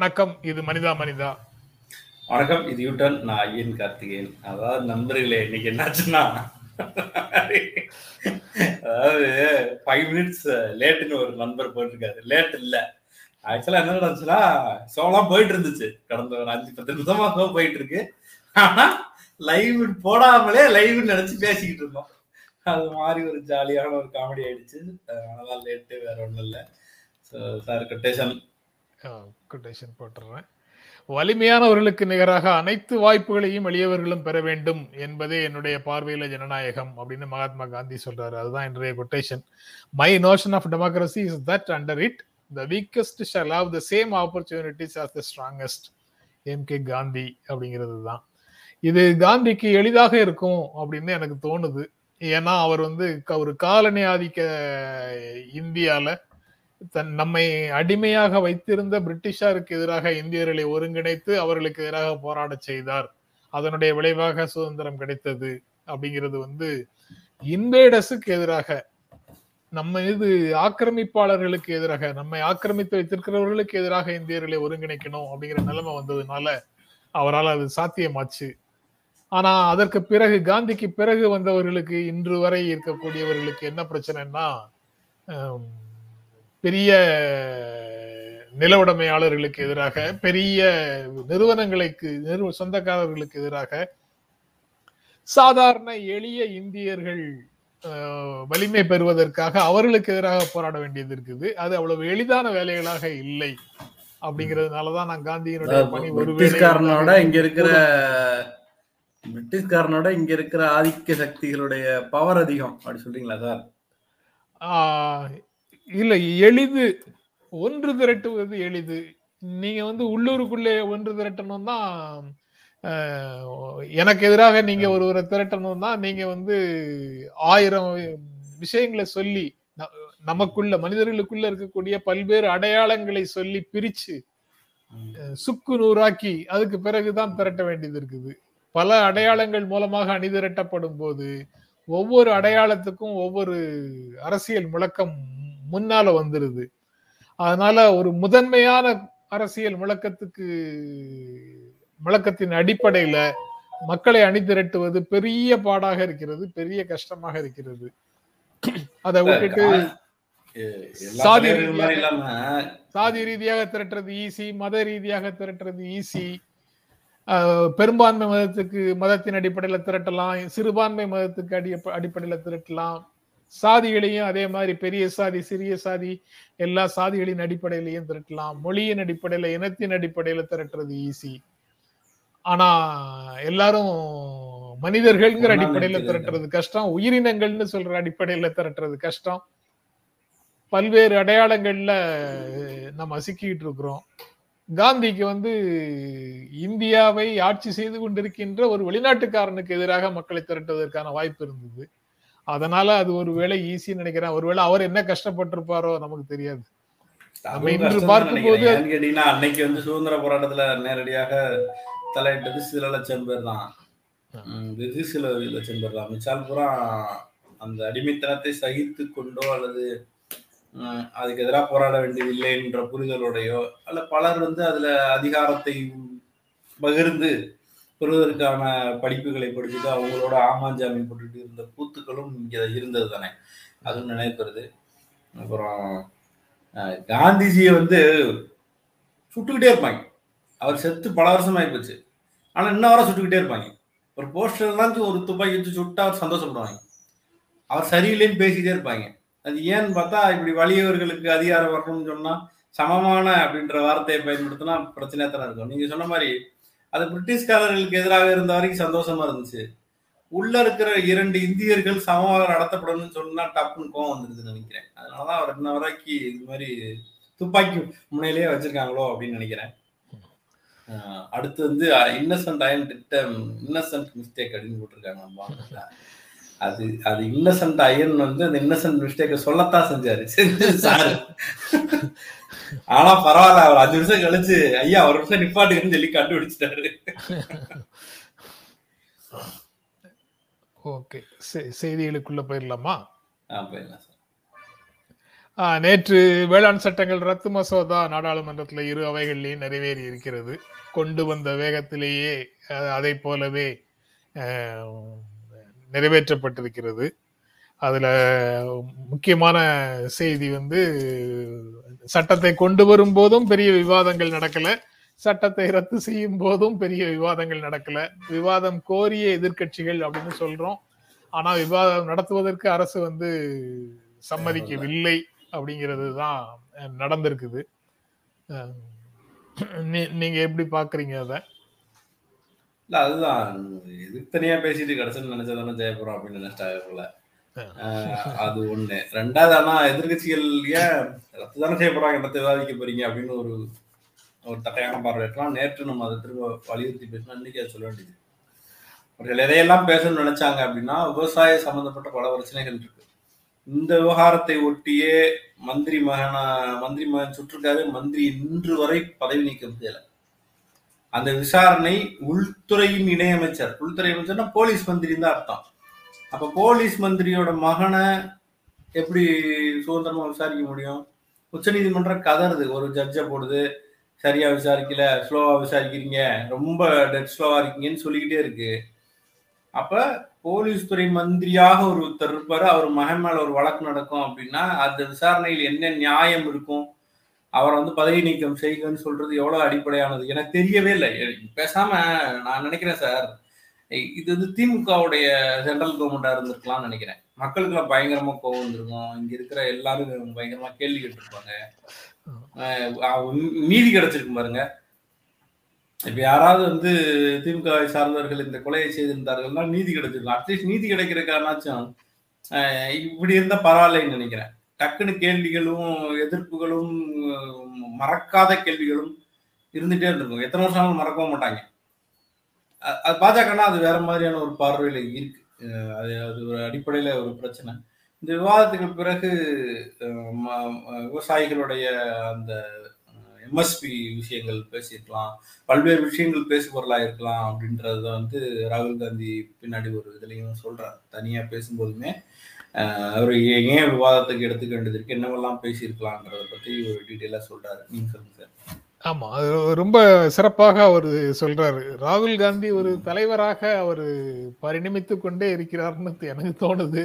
வணக்கம் இது மனிதா மனிதா. வணக்கம் இது யூட்டல் நான் ஐயன் கார்த்திகேயன். அதாவது நண்பர்களே இன்னைக்கு என்னாச்சுன்னா? அதாவது ஃபைவ் மினிட்ஸ் லேட்டுன்னு ஒரு நண்பர் போட்டிருக்காரு லேட் இல்லை. ஆக்சுவலா என்ன நடந்துச்சுன்னா சோலாம் போயிட்டு இருந்துச்சு கடந்த ஒரு அஞ்சு பத்து நிமிஷமா ஷோ போயிட்டு இருக்கு ஆனா லைவ் போடாமலே லைவ் நினைச்சு பேசிக்கிட்டு இருந்தோம். அது மாதிரி ஒரு ஜாலியான ஒரு காமெடி ஆயிடுச்சு. அதனால லேட்டு வேற ஒன்றும் இல்லை. ஸோ சார் கொட்டேஷன் கொட்டேஷன் போட்டுறேன். வலிமையானவர்களுக்கு நிகராக அனைத்து வாய்ப்புகளையும் எளியவர்களும் பெற வேண்டும் என்பதே என்னுடைய பார்வையில ஜனநாயகம் அப்படின்னு மகாத்மா காந்தி சொல்றாரு. அதுதான் இன்றைய quotation my notion of democracy is that under it the weakest shall have the same opportunities as the strongest M K Gandhi அப்படிங்கிறது தான். இது காந்திக்கு எளிதாக இருக்கும் அப்படின்னு எனக்கு தோணுது. ஏன்னா அவர் வந்து ஒரு காலனி ஆதிக்க இந்தியாவில் தன் நம்மை அடிமையாக வைத்திருந்த பிரிட்டிஷாருக்கு எதிராக இந்தியர்களை ஒருங்கிணைத்து அவர்களுக்கு எதிராக போராட செய்தார். அதனுடைய விளைவாக சுதந்திரம் கிடைத்தது அப்படிங்கிறது வந்து இன்வேடஸுக்கு எதிராக நம்ம இது ஆக்கிரமிப்பாளர்களுக்கு எதிராக நம்மை ஆக்கிரமித்து வைத்திருக்கிறவர்களுக்கு எதிராக இந்தியர்களை ஒருங்கிணைக்கணும் அப்படிங்கிற நிலைமை வந்ததுனால அவரால் அது சாத்தியமாச்சு. ஆனா அதற்கு பிறகு காந்திக்கு பிறகு வந்தவர்களுக்கு இன்று வரை இருக்கக்கூடியவர்களுக்கு என்ன பிரச்சனைன்னா பெரிய நில உடைமையாளர்களுக்கு எதிராக பெரிய நிறுவனங்களுக்கு நிறுவ சொந்தக்காரர்களுக்கு எதிராக சாதாரண எளிய இந்தியர்கள் வலிமை பெறுவதற்காக அவர்களுக்கு எதிராக போராட வேண்டியது இருக்குது. அது அவ்வளவு எளிதான வேலைகளாக இல்லை அப்படிங்கிறதுனாலதான் நான் காந்தியினுடைய பணி இங்க இருக்கிற பிரிட்டிஷ்காரனோட இங்க இருக்கிற ஆதிக்க சக்திகளுடைய பவர் அதிகம் அப்படி சொல்றீங்களா சார்? இல்ல எளிது. ஒன்று திரட்டுவது எளிது. நீங்க வந்து உள்ளூருக்குள்ளே ஒன்று திரட்டணும் தான் எனக்கு எதிராக நீங்க ஒருவரை திரட்டணும் தான் நீங்க வந்து ஆயிரம் விஷயங்களை சொல்லி நமக்குள்ள மனிதர்களுக்குள்ள இருக்கக்கூடிய பல்வேறு அடையாளங்களை சொல்லி பிரிச்சு சுக்கு நூறாக்கி அதுக்கு பிறகுதான் திரட்ட வேண்டியது இருக்குது. பல அடையாளங்கள் மூலமாக அணிதிரட்டப்படும் போது ஒவ்வொரு அடையாளத்துக்கும் ஒவ்வொரு அரசியல் முழக்கம் முன்னால வந்துருது. அதனால ஒரு முதன்மையான அரசியல் முழக்கத்துக்கு முழக்கத்தின் அடிப்படையில மக்களை அணிதிரட்டுவது பெரிய பாடாக இருக்கிறது பெரிய கஷ்டமாக இருக்கிறது. அதை விட்டுட்டு சாதி சாதி ரீதியாக திரட்டுறது ஈஸி மத ரீதியாக திரட்டுறது ஈஸி பெரும்பான்மை மதத்துக்கு மதத்தின் அடிப்படையில் திரட்டலாம் சிறுபான்மை மதத்துக்கு அடி அடிப்படையில் திரட்டலாம். சாதிகளையும் அதே மாதிரி பெரிய சாதி சிறிய சாதி எல்லா சாதிகளின் அடிப்படையிலையும் திரட்டலாம். மொழியின் அடிப்படையில இனத்தின் அடிப்படையில திரட்டுறது ஈஸி ஆனா எல்லாரும் மனிதர்கள்ங்கிற அடிப்படையில திரட்டுறது கஷ்டம். உயிரினங்கள்னு சொல்ற அடிப்படையில திரட்டுறது கஷ்டம். பல்வேறு அடையாளங்கள்ல நம்ம சிக்கிட்டு இருக்கிறோம். காந்திக்கு வந்து இந்தியாவை ஆட்சி செய்து கொண்டிருக்கின்ற ஒரு வெளிநாட்டுக்காரனுக்கு எதிராக மக்களை திரட்டுவதற்கான வாய்ப்பு இருந்தது. அதனால அது ஒரு வேலை ஈஸின்னு நினைக்கிறேன். ஒருவேளை அவர் என்ன கஷ்டப்பட்டிருப்பாரோ நமக்கு தெரியாது. நம்ம இன்று அன்னைக்கு வந்து சுதந்திர போராட்டத்துல நேரடியாக தலையிட்டது சில லட்சம் பேர் தான். வெகு சில லட்சம் பேர் தான். மிச்சால் பூரா அந்த அடிமைத்தனத்தை சகித்து கொண்டோ அல்லது அதுக்கு எதிராக போராட வேண்டியதில்லை என்ற புரிதலோடையோ அல்ல பலர் வந்து அதுல அதிகாரத்தை பகிர்ந்து பெறுவதற்கான படிப்புகளை படிச்சுட்டு அவங்களோட ஆமாஞ்சாமி போட்டுட்டு இருந்த கூத்துக்களும் இங்கே இருந்தது தானே. அதுவும் நினைக்கிறது அப்புறம் காந்திஜியை வந்து சுட்டுக்கிட்டே இருப்பாங்க. அவர் செத்து பல வருஷம் ஆகிப்போச்சு ஆனால் இன்ன வர சுட்டுக்கிட்டே இருப்பாங்க. ஒரு போஸ்டர் ஒரு துப்பாக்கி வச்சு சுட்டா அவர் சந்தோஷப்படுவாங்க. அவர் சரியில்லைன்னு பேசிட்டே இருப்பாங்க. அது ஏன்னு பார்த்தா இப்படி வலியவர்களுக்கு அதிகாரம் வரணும்னு சொன்னால் சமமான அப்படின்ற வார்த்தையை பயன்படுத்தினா பிரச்சனையாக தானே இருக்கும். நீங்கள் சொன்ன மாதிரி அது பிரிட்டிஷ்காரர்களுக்கு எதிராக இருந்த வரைக்கும் சந்தோஷமா இருந்துச்சு. உள்ள இருக்கிற இரண்டு இந்தியர்கள் சமமாக நடத்தப்படணும்னு சொன்னா டப்புன்னு கோவம் வந்துருதுன்னு நினைக்கிறேன். அதனாலதான் அவர் இன்ன வரைக்கும் இது மாதிரி துப்பாக்கி முனையிலேயே வச்சிருக்காங்களோ அப்படின்னு நினைக்கிறேன். அடுத்து வந்து இன்னசென்ட் அயன் திட்டம் இன்னசென்ட் மிஸ்டேக் அப்படின்னு போட்டிருக்காங்க அது அது இன்னசென்ட் அயன் வந்து அந்த இன்னசென்ட் மிஸ்டேக்கை சொல்லத்தான் செஞ்சாரு. சாரு. ஆனா பரவாயில்ல அவர் அஞ்சு நிமிஷம் கழிச்சு ஐயா ஒரு நிமிஷம் நிப்பாட்டுன்னு சொல்லி கண்டுபிடிச்சிட்டாரு. ஓகே. செய்திகளுக்குள்ள போயிடலாமா? நேற்று வேளாண் சட்டங்கள் ரத்து மசோதா நாடாளுமன்றத்தில் இரு அவைகளிலேயும் நிறைவேறி இருக்கிறது. கொண்டு வந்த வேகத்திலேயே அதை போலவே நிறைவேற்றப்பட்டிருக்கிறது. அதுல முக்கியமான செய்தி வந்து சட்டத்தை கொண்டு வரும் போதும் பெரிய விவாதங்கள் நடக்கல. சட்டத்தை ரத்து செய்யும் போதும் பெரிய விவாதங்கள் நடக்கல. விவாதம் கோரிய எதிர்கட்சிகள் அப்படின்னு சொல்றோம். ஆனா விவாதம் நடத்துவதற்கு அரசு வந்து சம்மதிக்கவில்லை அப்படிங்கிறது தான் நடந்திருக்குது நீங்க எப்படி பாக்குறீங்க அத? இல்ல அதுதான். எதுக்கு தனியா பேசிட்டு கடைசி நினைச்சதானே ஜெயபுரம் அப்படின்னு நினைச்சிட்டாங்க அது ஒண்ணு. ரெண்டாவது ஆனா எதிர்கட்சிகள் ஏன் ரத்து தானே செய்யப்படுறாங்க என்னத்தை விவாதிக்க போறீங்க அப்படின்னு ஒரு ஒரு தட்டையான பார்வை இருக்கலாம். நேற்று நம்ம அதை திரும்ப வலியுறுத்தி பேசினா இன்னைக்கு அதை சொல்ல வேண்டியது. அவர்கள் எதையெல்லாம் பேசணும்னு நினைச்சாங்க அப்படின்னா விவசாய சம்பந்தப்பட்ட பல பிரச்சனைகள் இருக்கு. இந்த விவகாரத்தை ஒட்டியே மந்திரி மகன மந்திரி மகன் சுற்றுக்காரு மந்திரி இன்று வரை பதவி நீக்கம் செய்யலை அந்த விசாரணை உள்துறையின் இணையமைச்சர் உள்துறை அமைச்சர்னா போலீஸ் மந்திரின்னு தான் அர்த்தம். அப்ப போலீஸ் மந்திரியோட மகனை எப்படி சுதந்திரமா விசாரிக்க முடியும்? உச்சநீதிமன்றம் கதறுது. ஒரு ஜட்ஜை போடுது. சரியா விசாரிக்கல ஸ்லோவா விசாரிக்கிறீங்க ரொம்ப டெட் ஸ்லோவா இருக்கீங்கன்னு சொல்லிக்கிட்டே இருக்கு. அப்ப போலீஸ் துறை மந்திரியாக ஒரு ஒருத்தர் இருப்பாரு. அவர் மகன் மேல ஒரு வழக்கு நடக்கும் அப்படின்னா அந்த விசாரணையில் என்ன நியாயம் இருக்கும்? அவரை வந்து பதவி நீக்கம் செய்யுங்கன்னு சொல்றது எவ்வளவு அடிப்படையானது? எனக்கு தெரியவே இல்லை. பேசாம நான் நினைக்கிறேன் சார். இது வந்து திமுகவுடைய சென்ட்ரல் கவர்மெண்டா இருந்திருக்கலாம்னு நினைக்கிறேன். மக்களுக்கு பயங்கரமா கோவம் வந்திருக்கும் இங்க இருக்கிற எல்லாரும் பயங்கரமா கேள்வி கேட்டிருப்பாங்க. நீதி கிடைச்சிருக்கு பாருங்க. இப்ப யாராவது வந்து திமுக சார்ந்தவர்கள் இந்த கொலையை செய்திருந்தார்கள்னா நீதி கிடைச்சிருக்கும். அட்லீஸ்ட் நீதி கிடைக்கிறதுக்கானாச்சும் இப்படி இருந்தா பரவாயில்லைன்னு நினைக்கிறேன். டக்குன்னு கேள்விகளும் எதிர்ப்புகளும் மறக்காத கேள்விகளும் இருந்துட்டே இருந்திருக்கும். எத்தனை வருஷம் மறக்கவும் மாட்டாங்க. அது பாஜகனா அது வேற மாதிரியான ஒரு பார்வையில இருக்கு. அது அது ஒரு அடிப்படையில ஒரு பிரச்சனை. இந்த விவாதத்துக்கு பிறகு விவசாயிகளுடைய அந்த எம்எஸ்பி விஷயங்கள் பேசியிருக்கலாம். பல்வேறு விஷயங்கள் பேசுபொருளா இருக்கலாம் அப்படின்றத வந்து ராகுல் காந்தி பின்னாடி ஒரு இதுலையும் சொல்கிறார் தனியா பேசும்போதுமே அவர் ஏன் விவாதத்துக்கு எடுத்துக்க வேண்டியது இருக்கு என்னவெல்லாம் பேசியிருக்கலான்றத பத்தி ஒரு டீட்டெயிலா சொல்றாரு. நீங்க சொல்லுங்க சார். ஆமா அது ரொம்ப சிறப்பாக அவர் சொல்றாரு. ராகுல் காந்தி ஒரு தலைவராக அவர் பரிணமித்து கொண்டே இருக்கிறார்னு எனக்கு தோணுது.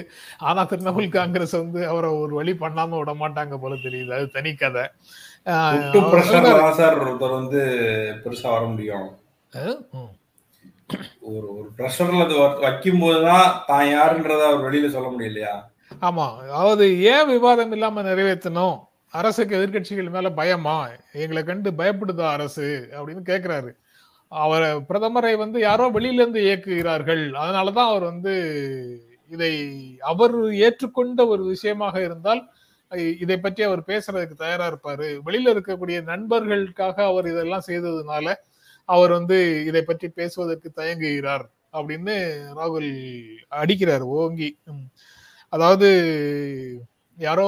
ஆனா திரிணாமுல் காங்கிரஸ் வந்து அவரை ஒரு வழி பண்ணாம விட மாட்டாங்க போல தெரியுது. அது தனி கதை. ஒருத்தர் வந்து பெருசா வர முடியும். ஒரு ஒரு ப்ரெஷர்ல வைக்கும் போதுதான் தான் யாருன்றத அவர் வெளியில சொல்ல முடியலையா? ஆமா அதாவது ஏன் விவாதம் இல்லாம நிறைவேற்றணும் அரசுக்கு எதிர்கட்சிகள் மேல பயமா? எங்களை கண்டு பயப்படுதா அரசு? அப்படின்னு கேக்குறாரு. அவரை பிரதமரை வந்து யாரோ வெளியில இருந்து இயக்குகிறார்கள். அதனாலதான் அவர் வந்து இதை அவர் ஏற்றுக்கொண்ட ஒரு விஷயமாக இருந்தால் இதை பற்றி அவர் பேசுறதுக்கு தயாரா இருப்பாரு. வெளியில இருக்கக்கூடிய நண்பர்களுக்காக அவர் இதெல்லாம் செய்ததுனால அவர் வந்து இதை பற்றி பேசுவதற்கு தயங்குகிறார் அப்படின்னு ராகுல் அடிக்கிறார் ஓங்கி. அதாவது யாரோ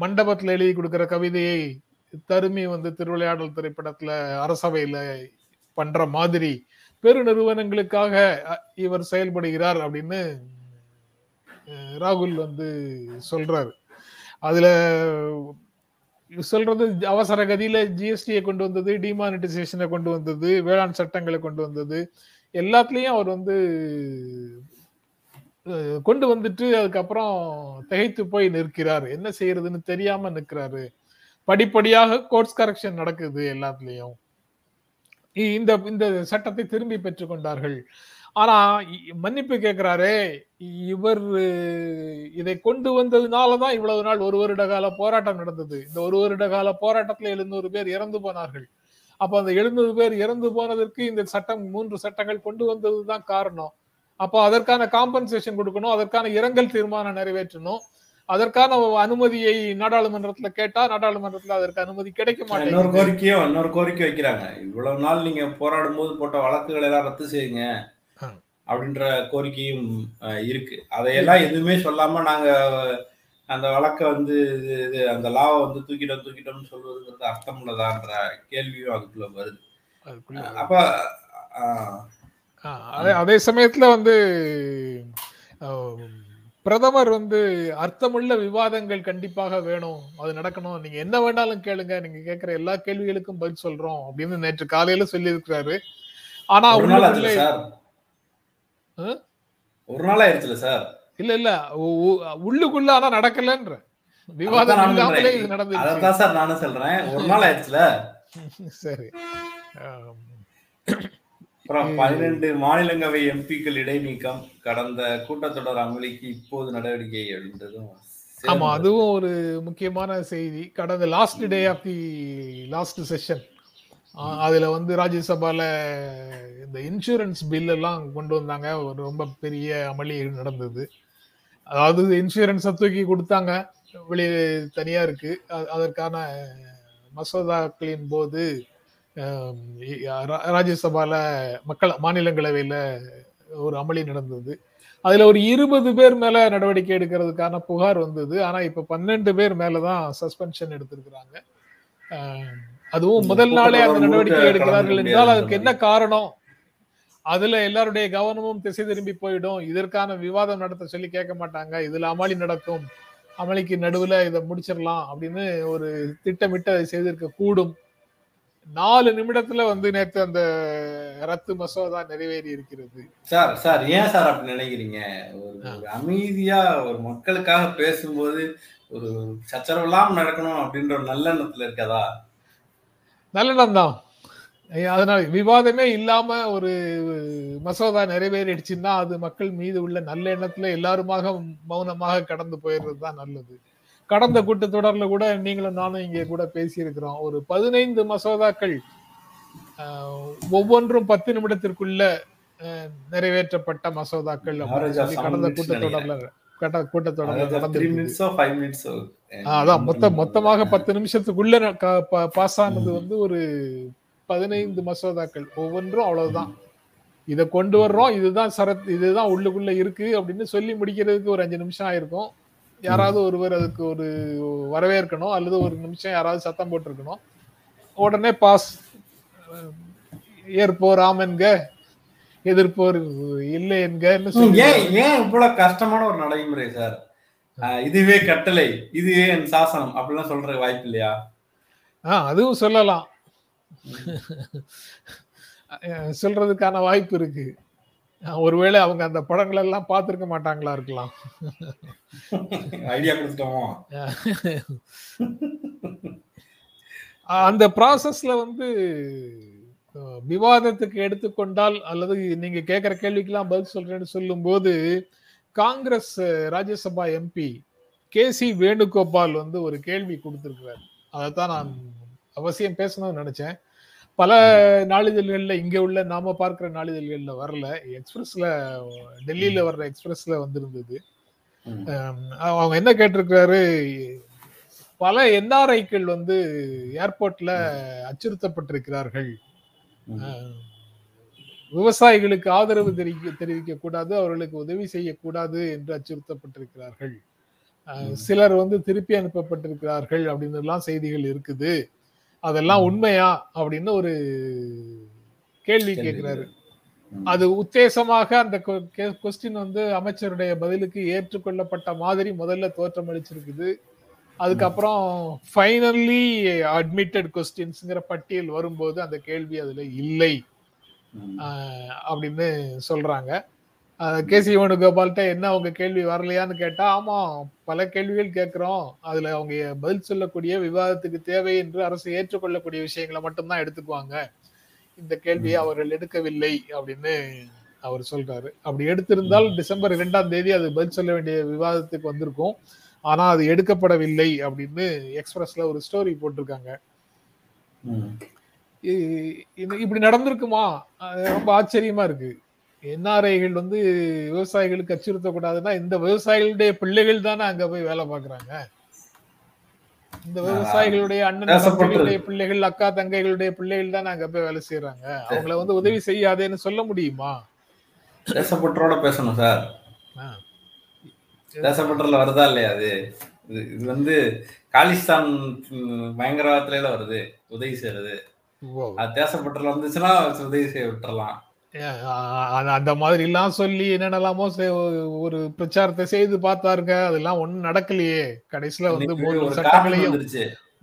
மண்டபத்துல எழுதி கொடுக்கிற கவிதையை தருமி வந்து திருவிளையாடல் திரைப்படத்துல அரசவையில பண்ற மாதிரி பெரு நிறுவனங்களுக்காக இவர் செயல்படுகிறார் அப்படின்னு ராகுல் வந்து சொல்றாரு. அதுல சொல்றது அவசர கதியில ஜிஎஸ்டியை கொண்டு வந்தது டிமானிட்டைசேஷனை கொண்டு வந்தது வேளாண் சட்டங்களை கொண்டு வந்தது எல்லாத்துலயும் அவர் வந்து கொண்டு வந்துட்டு அதுக்கப்புறம் திகைத்து போய் நிற்கிறார். என்ன செய்யறதுன்னு தெரியாம நிற்கிறாரு. படிப்படியாக கோர்ட்ஸ் கரெக்ஷன் நடக்குது எல்லாத்துலயும். இந்த இந்த சட்டத்தை திரும்பி பெற்றுக் கொண்டார்கள். ஆனா மன்னிப்பு கேட்கிறாரே இவர் இதை கொண்டு வந்ததுனாலதான் இவ்வளவு நாள் ஒரு வருட கால போராட்டம் நடந்தது. இந்த ஒரு வருட கால போராட்டத்துல எழுநூறு பேர் இறந்து போனார்கள். அப்ப அந்த எழுநூறு பேர் இறந்து போனதற்கு இந்த சட்டம் மூன்று சட்டங்கள் கொண்டு வந்ததுதான் காரணம். அப்போ அதற்கான காம்பன்சேஷன் கொடுக்கணும் அதற்கான இரங்கல் தீர்மானம் நிறைவேற்றணும். அதற்கான அனுமதியை நாடாளுமன்றத்துல கேட்டா நாடாளுமன்றத்துல அதற்கு அனுமதி கிடைக்க இன்னொரு மாட்டேங்குது கோரிக்கையும் இன்னொரு கோரிக்கை வைக்கிறாங்க. இவ்வளவு நாள் நீங்க போராடும் போது போட்ட வழக்குகளை எல்லாம் ரத்து செய்யுங்க. அப்படின்ற கோரிக்கையும் இருக்கு. அதையெல்லாம் எதுவுமே சொல்லாம நாங்க அந்த வழக்கை வந்து இது அந்த லாவை வந்து தூக்கிட்டோம் தூக்கிட்டோம்னு சொல்வதுங்கிறது அர்த்தம் உள்ளதான்ற கேள்வியும் அதுக்குள்ள வருது. அப்ப அதே அதே சமயத்துல வந்து பிரதமர் வந்து அர்த்தமுள்ள விவாதங்கள் கண்டிப்பாக வேணும். அது நடக்கணும். நீங்க என்ன வேணாலும் கேளுங்க. நீங்க கேட்கிற எல்லா கேள்விகளுக்கும் பதில் சொல்றோம் அப்படின்னு நேற்று காலையில சொல்லி இருக்கிறாரு ஆனா ஒரு நாள் ஆயிடுச்சுல சார்? இல்ல இல்ல. உள்ளுக்குள்ள ஆனா நடக்கலன்ற. விவாதம் இல்லாமலே இது அதத்தான் சார் நானும் சொல்றேன். ஒரு நாள் ஆயிடுச்சுல சரி. அப்புறம் பன்னிரண்டு மாநிலங்களவை எம்பிக்கள் இடைநீக்கம். கடந்த கூட்டத்தொடர் அமளிக்கு இப்போது நடவடிக்கை சேர்ந்து ஆமா அதுவும் ஒரு முக்கியமான செய்தி. கடந்த last day of the last session அதுல வந்து ராஜ்யசபால இந்த இன்சூரன்ஸ் பில் எல்லாம் கொண்டு வந்தாங்க. ஒரு ரொம்ப பெரிய அமளி நடந்தது. அதாவது இன்சூரன்ஸை தூக்கி கொடுத்தாங்க. வெளியே தனியா இருக்கு. அதற்கான மசோதாக்களின் போது ராஜ்யசபால மக்கள் மாநிலங்களவையில ஒரு அமளி நடந்தது. அதுல ஒரு இருபது பேர் மேல நடவடிக்கை எடுக்கிறதுக்கான புகார் வந்தது. ஆனா இப்ப பன்னெண்டு பேர் மேலதான் சஸ்பென்ஷன் எடுத்திருக்கிறாங்க. அதுவும் முதல் நாளே அந்த நடவடிக்கை எடுக்கிறார்கள் என்றால் அதுக்கு என்ன காரணம்? அதுல எல்லாருடைய கவனமும் திசை திரும்பி போயிடும். இதற்கான விவாதம் நடத்த சொல்லி கேட்க மாட்டாங்க. இதுல அமளி நடக்கும். அமளிக்கு நடுவுல இதை முடிச்சிடலாம் அப்படின்னு ஒரு திட்டமிட்டு அதை செய்திருக்க கூடும். நாலு நிமிடத்துல வந்து நேத்து அந்த ரத்து மசோதா நிறைவேறி இருக்கிறது. சார் சார் ஏன் சார் அப்படி நினைக்கிறீங்க? ஒரு அமைதியா ஒரு மக்களுக்காக பேசும்போது ஒரு சச்சரவு இல்லாம நடக்கணும் அப்படின்ற ஒரு நல்லெண்ணத்துல இருக்கதா? நல்லெண்ணம் தான் அதனால விவாதமே இல்லாம ஒரு மசோதா நிறைவேறிடுச்சுன்னா அது மக்கள் மீது உள்ள நல்ல எண்ணத்துல எல்லாருமாக மௌனமாக கடந்து போயிடுறது தான் நல்லது. கடந்த கூட்டத்தொடர்ல கூட நீங்களும் நானும் இங்க கூட பேசியிருக்கிறோம். ஒரு பதினைந்து மசோதாக்கள் ஒவ்வொன்றும் பத்து நிமிடத்திற்குள்ள நிறைவேற்றப்பட்ட மசோதாக்கள் கடந்த கூட்டத்தொடர்ல அதான் மொத்த மொத்தமாக பத்து நிமிஷத்துக்குள்ள பாஸ் ஆனது வந்து ஒரு பதினைந்து மசோதாக்கள். ஒவ்வொன்றும் அவ்வளவுதான். இத கொண்டு வர்றோம். இதுதான் சரத் இதுதான் உள்ளுக்குள்ள இருக்கு அப்படின்னு சொல்லி முடிக்கிறதுக்கு ஒரு அஞ்சு நிமிஷம் ஆயிருக்கும். யாராவது ஒருவர் அதுக்கு ஒரு வரவேற்கணும் அல்லது ஒரு நிமிஷம் யாராவது சத்தம் போட்டிருக்கணும். உடனே பாஸ் ஏற்போர் ஆம் என்க எதிர்ப்போர் இல்லை சொல்லி ஏன் ஏன் இவ்வளவு கஷ்டமான ஒரு நடைமுறை சார்? ஆஹ் இதுவே கட்டளை இதுவே என் சாசனம் அப்படிலாம் சொல்ற வாய்ப்பு இல்லையா? ஆ அதுவும் சொல்லலாம். சொல்றதுக்கான வாய்ப்பு இருக்கு. ஒருவேளை அவங்க அந்த படங்கள் எல்லாம் பார்த்திருக்க மாட்டாங்களா இருக்கலாம். ஐடியா கொடுத்துட்டோமோ? அந்த ப்ராசஸ்ல வந்து விவாதத்துக்கு எடுத்துக்கொண்டால் அல்லது நீங்க கேட்கிற கேள்விக்கெல்லாம் பதில் சொல்றேன்னு சொல்லும்போது Congress Rajya Sabha MP K C Venugopal வந்து ஒரு கேள்வி கொடுத்திருக்கிறார். அதைத்தான் நான் அவசியம் பேசணும்னு நினைச்சேன். பல நாளிதழ்கள்ல இங்க உள்ள நாம பார்க்கிற நாளிதழ்கள்ல வரல. எக்ஸ்பிரஸ்ல டெல்லியில வர்ற எக்ஸ்பிரஸ்ல வந்திருந்தது. அவங்க என்ன கேட்டிருக்கிறாரு? பல என்ஆர்ஐக்கள் வந்து ஏர்போர்ட்ல அச்சுறுத்தப்பட்டிருக்கிறார்கள். விவசாயிகளுக்கு ஆதரவு தெரிவிக்க தெரிவிக்க கூடாது அவர்களுக்கு உதவி செய்யக்கூடாது என்று அச்சுறுத்தப்பட்டிருக்கிறார்கள். சிலர் வந்து திருப்பி அனுப்பப்பட்டிருக்கிறார்கள் அப்படின்னு எல்லாம் செய்திகள் இருக்குது. அதெல்லாம். உண்மையா அப்படின்னு ஒரு கேள்வி. கேட்கிறாரு. அது உத்தேசமாக அந்த கொஸ்டின் வந்து அமைச்சருடைய பதிலுக்கு ஏற்றுக்கொள்ளப்பட்ட மாதிரி முதல்ல தோற்றமளிச்சிருக்குது அதுக்கப்புறம் ஃபைனல்லி அட்மிட்டட் கொஸ்டின்ஸ்ங்கிற பட்டியல் வரும்போது அந்த கேள்வி அதுல இல்லை அப்படின்னு சொல்றாங்க கே சி வேணுகோபால்கிட்ட என்ன அவங்க கேள்வி வரலையான்னு கேட்டா ஆமா பல கேள்விகள் கேட்கிறோம் அதுல அவங்க பதில் சொல்லக்கூடிய விவாதத்துக்கு தேவை என்று அரசு ஏற்றுக்கொள்ளக்கூடிய விஷயங்களை மட்டும்தான் எடுத்துக்குவாங்க. இந்த கேள்வியை அவர்கள் எடுக்கவில்லை அப்படின்னு அவர் சொல்றாரு. அப்படி எடுத்திருந்தால் டிசம்பர் இரண்டாம் தேதி அது பதில் சொல்ல வேண்டிய விவாதத்துக்கு வந்திருக்கும். ஆனா அது எடுக்கப்படவில்லை அப்படின்னு எக்ஸ்பிரஸ்ல ஒரு ஸ்டோரி போட்டிருக்காங்க. இப்படி நடந்திருக்குமா? அது ரொம்ப ஆச்சரியமா இருக்கு. என்ஆர்ஐகள் வந்து விவசாயிகளுக்கு அச்சுறுத்தக்கூடாதுன்னா இந்த விவசாயிகளுடைய பிள்ளைகள் தானே அங்க போய் வேலை பாக்குறாங்க இந்த விவசாயிகளுடைய அண்ணன் பிள்ளைகள் அக்கா தங்கைகளுடைய பிள்ளைகள் தானே அங்க போய் வேலை செய்யறாங்க. அவங்கள வந்து உதவி செய்யாதேன்னு சொல்ல முடியுமா? தேசப்பற்றோட பேசணும் சார். தேசப்பற்றல வருதா இல்லையா அது? இது வந்து காலிஸ்தான் பயங்கரவாதத்துல வருது உதவி செய்யறது. அது தேசப்பற்றல வந்துச்சுன்னா உதவி செய்ய விட்டுறலாம். அந்த மாதிரி எல்லாம் சொல்லி என்னென்னலாமோ ஒரு பிரச்சாரத்தை செய்து பார்த்தாருங்க. அதெல்லாம் ஒண்ணும் நடக்கலையே. கடைசியில வந்து மூன்று சட்டங்களையும்